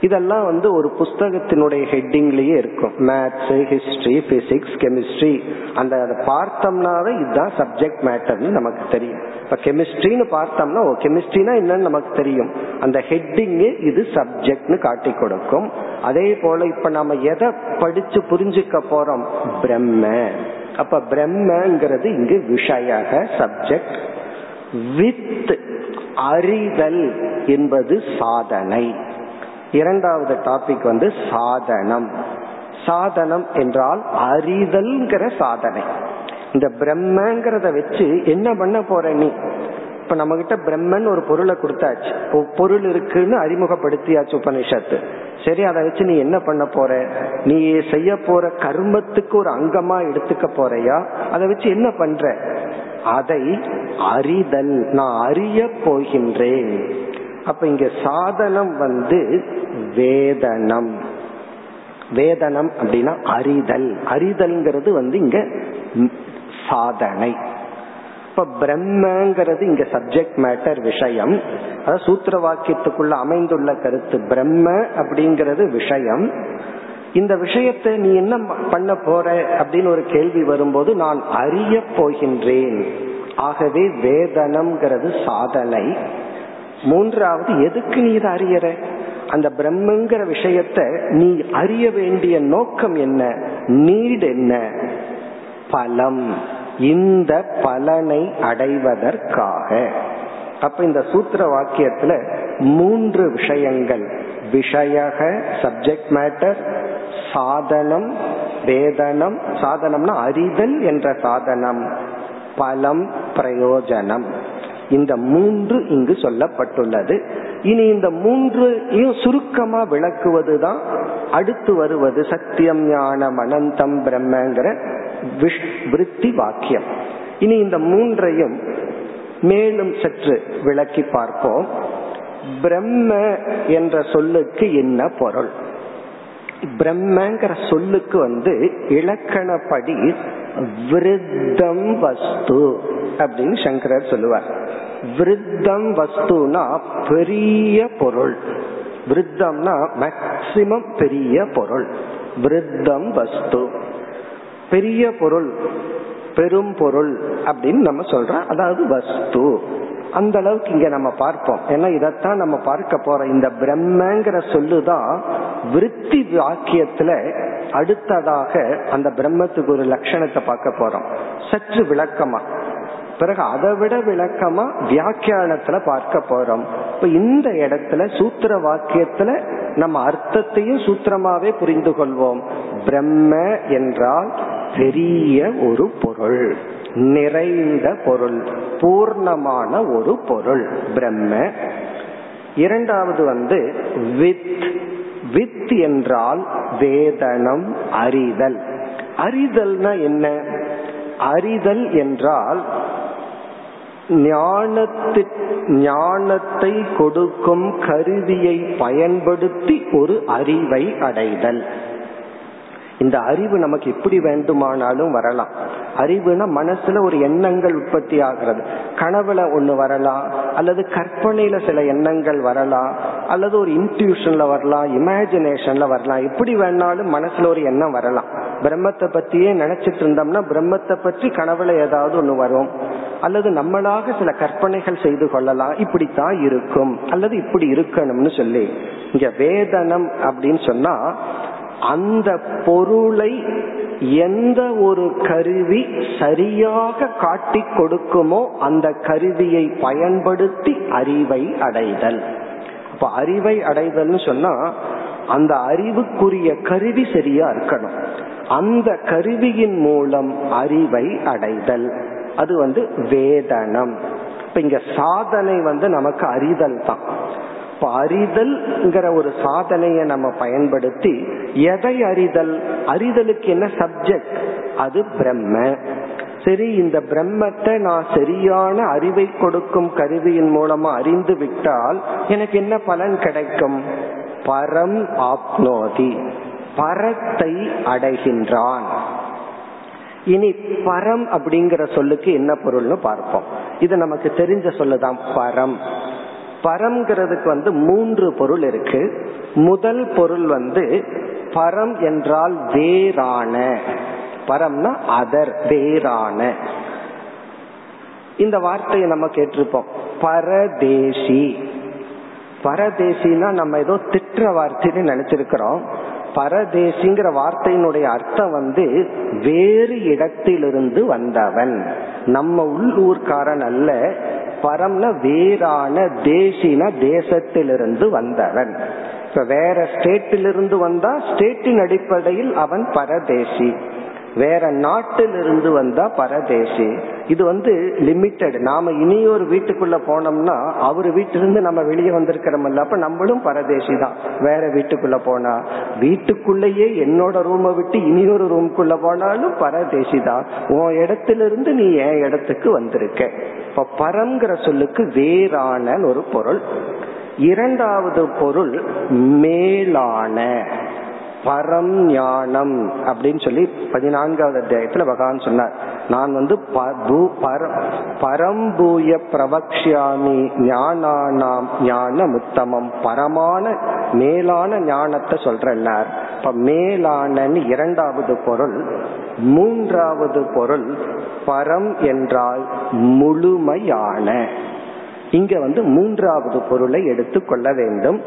இதெல்லாம் வந்து ஒரு புஸ்தகத்தினுடைய ஹெட்டிங்லயே இருக்கும். மேத்ஸ் ஹிஸ்டரி பிசிக்ஸ் கெமிஸ்ட்ரி அந்த அதை பார்த்தோம்னாவே இதுதான் சப்ஜெக்ட் மேட்டர்னு நமக்கு தெரியும். இப்ப கெமிஸ்ட்ரின்னு பார்த்தோம்னா ஓ கெமிஸ்ட்ரினா என்னன்னு நமக்கு தெரியும். அந்த ஹெட்டிங்கு இது சப்ஜெக்ட்னு காட்டி கொடுக்கும். அதே போல இப்ப நம்ம எதை படிச்சு புரிஞ்சுக்க போறோம்? பிரம்ம. அப்ப பிரம்மங்கிறது இங்கு விஷயாக சப்ஜெக்ட் வித் அறிதல் என்பது சாதனை. இரண்டாவது டாபிக் வந்து சாதனம். சாதனம் என்றால் அறிதல்ங்கிற சாதனை. இந்த பிரம்மங்கிறத வச்சு என்ன பண்ண போற நீ? இப்ப நம்ம கிட்ட பிரம்மன் ஒரு பொருளை கொடுத்தாச்சு. பொருள் இருக்குன்னு அறிமுகப்படுத்தியாச்சு உபனிஷத்து. சரி அதை வச்சு நீ என்ன பண்ண போற? நீ செய்ய போற கர்மத்துக்கு ஒரு அங்கமா எடுத்துக்க போறையா? அதை வச்சு என்ன பண்ற? அதை அறிதல். நான் அறிய போகின்றேன். அப்ப இங்க சாதனம் வந்து வேதனம். வேதனம் அப்படின்னா அறிதல். அறிதல்ங்கிறது வந்து இங்க சாதனை. இப்ப பிரம்மங்கிறது இங்க சப்ஜெக்ட் மேட்டர் விஷயம். அதாவது சூத்திர வாக்கியத்துக்குள்ள அமைந்துள்ள கருத்து பிரம்ம அப்படிங்கிறது விஷயம். இந்த விஷயத்தை நீ என்ன பண்ண போற அப்படின்னு ஒரு கேள்வி வரும்போது நான் அறிய போகின்றேன். ஆகவே வேதனம்ங்கிறது சாதனை. மூன்றாவது எதுக்கு நீ இதை அறியற? அந்த பிரம்மங்கிற விஷயத்த நீ அறிய வேண்டிய நோக்கம் என்ன? நீட் என்ன? பலம். இந்த பலனை அடைவதற்காக. அப்ப இந்த சூத்திர வாக்கியத்துல மூன்று விஷயங்கள். விஷயக சப்ஜெக்ட் மேட்டர் சாதனம் வேதனம். சாதனம்னா அறிதல் என்ற சாதனம். பலம் பிரயோஜனம். இந்த மூன்று இங்கு சொல்லப்பட்டுள்ளது. இனி இந்த மூன்றையும் சுருக்கமா விளக்குவதுதான் அடுத்து வருவது சத்தியம் ஞானம் அனந்தம் பிரம்மங்கிற விருத்தி வாக்கியம். இனி இந்த மூன்றையும் மேலும் சற்று விளக்கி பார்ப்போம். பிரம்ம என்ற சொல்லுக்கு என்ன பொருள்? பிரம்மங்கிற சொல்லுக்கு வந்து இலக்கணப்படி விருத்தம் வஸ்து அப்படின்னு சங்கரர் சொல்லுவார். விருத்தம் வஸ்துனா பெரிய பொருள். விருத்தம்னா மேக்சிமம் பெரிய பொருள். விருத்தம் வஸ்து. பெரிய பொருள் பெரும் பொருள் அப்படின்னு நம்ம சொல்றோம். அதாவது வஸ்து. அந்த அளவுக்கு இங்க நம்ம பார்ப்போம். ஏன்னா இதைத்தான் நம்ம பார்க்க போறோம். இந்த பிரம்மங்கிற சொல்லுதான் விருத்தி வாக்கியத்துல அடுத்ததாக அந்த பிரம்மத்துக்கு ஒரு லட்சணத்தை பார்க்க போறோம். சற்று விளக்கமா. பிறகு அதை விட விளக்கமா வியாக்கியானத்துல பார்க்க போறோம். இப்ப இந்த இடத்துல சூத்திர வாக்கியத்துல நம்ம அர்த்தத்தையும் சூத்திரமாவே புரிந்து கொள்வோம். பிரம்ம என்றால் பெரிய ஒரு பொருள் நிறைந்த பொருள் பூர்ணமான ஒரு பொருள் பிரம்ம. இரண்டாவது வந்து வித். வித் என்றால் வேதனம் அறிதல். அறிதல்னா என்ன? அறிதல் என்றால் ஞானத்து ஞானத்தை கொடுக்கும் கருவியை பயன்படுத்தி ஒரு அறிவை அடைதல். இந்த அறிவு நமக்கு எப்படி வேண்டுமானாலும் வரலாம். அறிவுனா மனசுல ஒரு எண்ணங்கள் உற்பத்தி ஆகிறது. கனவுல ஒண்ணு வரலாம் அல்லது கற்பனையில சில எண்ணங்கள் வரலாம் அல்லது ஒரு இன்ட்யூஷன்ல வரலாம் இமேஜினேஷன்ல வரலாம். எப்படி வேணாலும் மனசுல ஒரு எண்ணம் வரலாம். பிரம்மத்தை பத்தியே நினைச்சிட்டு இருந்தோம்னா பிரம்மத்தை பற்றி கனவுல ஏதாவது ஒண்ணு வரும். அல்லது நம்மளாக சில கற்பனைகள் செய்து கொள்ளலாம். இப்படித்தான் இருக்கும். அல்லது இப்படி இருக்கணும்னு சொல்லி. இங்க வேதனம் அப்படின்னு சொன்னா அந்த பொருளை எந்த ஒரு கருவி சரியாக காட்டி கொடுக்குமோ அந்த கருவியை பயன்படுத்தி அறிவை அடைதல். இப்ப அறிவை அடைதல்னு சொன்னா அந்த அறிவுக்குரிய கருவி சரியா இருக்கணும். அந்த கருவியின் மூலம் அறிவை அடைதல். அது வந்து வேதனம். இப்ப இங்க சாதனை வந்து நமக்கு அறிதல் தான். அப்ப அறிதல்ங்கிற ஒரு சாதனையை நம்ம பயன்படுத்தி எதை அறிதல்? அறிதலுக்கு என்ன சப்ஜெக்ட் அது பிரம்ம. சரி இந்த பிரம்மத்தை நான் சரியான அறிவை கொடுக்கும் கருவியின் மூலமா அறிந்து விட்டால் எனக்கு என்ன பலன் கிடைக்கும்? பரம் ஆப்னோதி. பரத்தை அடைகின்றான். இனி பரம் அப்படிங்கிற சொல்லுக்கு என்ன பொருள்னு பார்ப்போம். இது நமக்கு தெரிஞ்ச சொல்லுதான் பரம். பரம்ங்கிறதுக்கு வந்து மூன்று பொருள் இருக்கு. முதல் பொருள் வந்து பரம் என்றால் வேறான. பரம்னா அதர் வேறான. இந்த வார்த்தையை நம்ம கேட்டிருப்போம். பரதேசி. பரதேசினா நம்ம ஏதோ திட்டுற வார்த்தைன்னு நினைச்சிருக்கிறோம். பரதேசிங்கிற வார்த்தையினுடைய அர்த்தம் வந்து வேறு இடத்திலிருந்து வந்தவன். நம்ம உள்ளூர்காரன் அல்ல பரம்னா வேறான தேசின தேசத்திலிருந்து வந்தவன். இப்ப வேற ஸ்டேட்டிலிருந்து வந்தா ஸ்டேட்டின் அடிப்படையில் அவன் பரதேசி. வேற நாட்டிலிருந்து வந்தா பரதேசி. இது வந்து லிமிட்டெட் நாம இனி ஒரு வீட்டுக்குள்ள போனோம்னா அவர் வீட்டிலிருந்து நம்ம வெளியே வந்திருக்கிறோம்ல அப்ப நம்மளும் பரதேசி தான். வேற வீட்டுக்குள்ள போனா வீட்டுக்குள்ளேயே என்னோட ரூமை விட்டு இனி ஒரு ரூம்குள்ள போனாலும் பரதேசி தான். உன் இடத்திலிருந்து நீ என் இடத்துக்கு வந்திருக்க. இப்ப பரம்ங்கிற சொல்லுக்கு வேறான ஒரு பொருள். இரண்டாவது பொருள் மேலான. பரம் ஞானம் அப்படின்னு சொல்லி பதினான்காவது அத்தியாயத்துல பகவான் சொன்னார். நான் வந்து பரம்பூய பிரபக்ஷாமி ஞானானாம் ஞானம் உத்தமம் பரமான மேலான ஞானத்தை சொல்றார் இப்ப மேலானன்னு இரண்டாவது பொருள் மூன்றாவது பொருள் பரம் என்றால் முழுமையான. இங்க வந்து மூன்றாவது பொருளை எடுத்துக்கொள்ள வேண்டும்.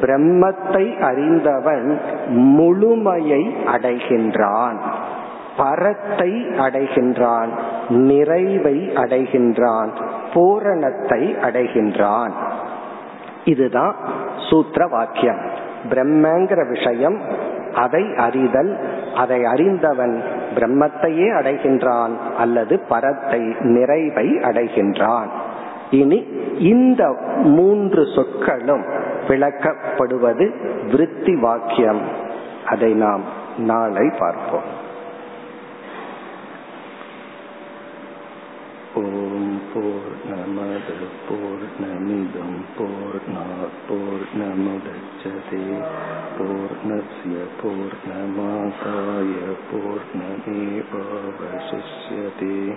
பிரம்மத்தை அறிந்தவன் முழுமையை அடைகின்றான். பரத்தை அடைகின்றான். நிறைவை அடைகின்றான். பூரணத்தை அடைகின்றான். இதுதான் சூத்திர வாக்கியம் பிரம்மங்கிற விஷயம் அதை அறிதல் அதை அறிந்தவன் பிரம்மத்தையே அடைகின்றான் அல்லது பரத்தை நிறைவை அடைகின்றான். இனி இந்த மூன்று சொற்களும் விளக்கப்படுவது விருத்தி வாக்கியம். அதை நாம் நாளை பார்ப்போம். ஓம் பூர்ணமத பூர்ணமிதம் போர் பூர்ணமுதச்சதே. போர் போர் நமுதச்சதே பூர்ணஸ்ய பூர்ணமாதாய பூர்ணமேவாவசிஷ்யதே.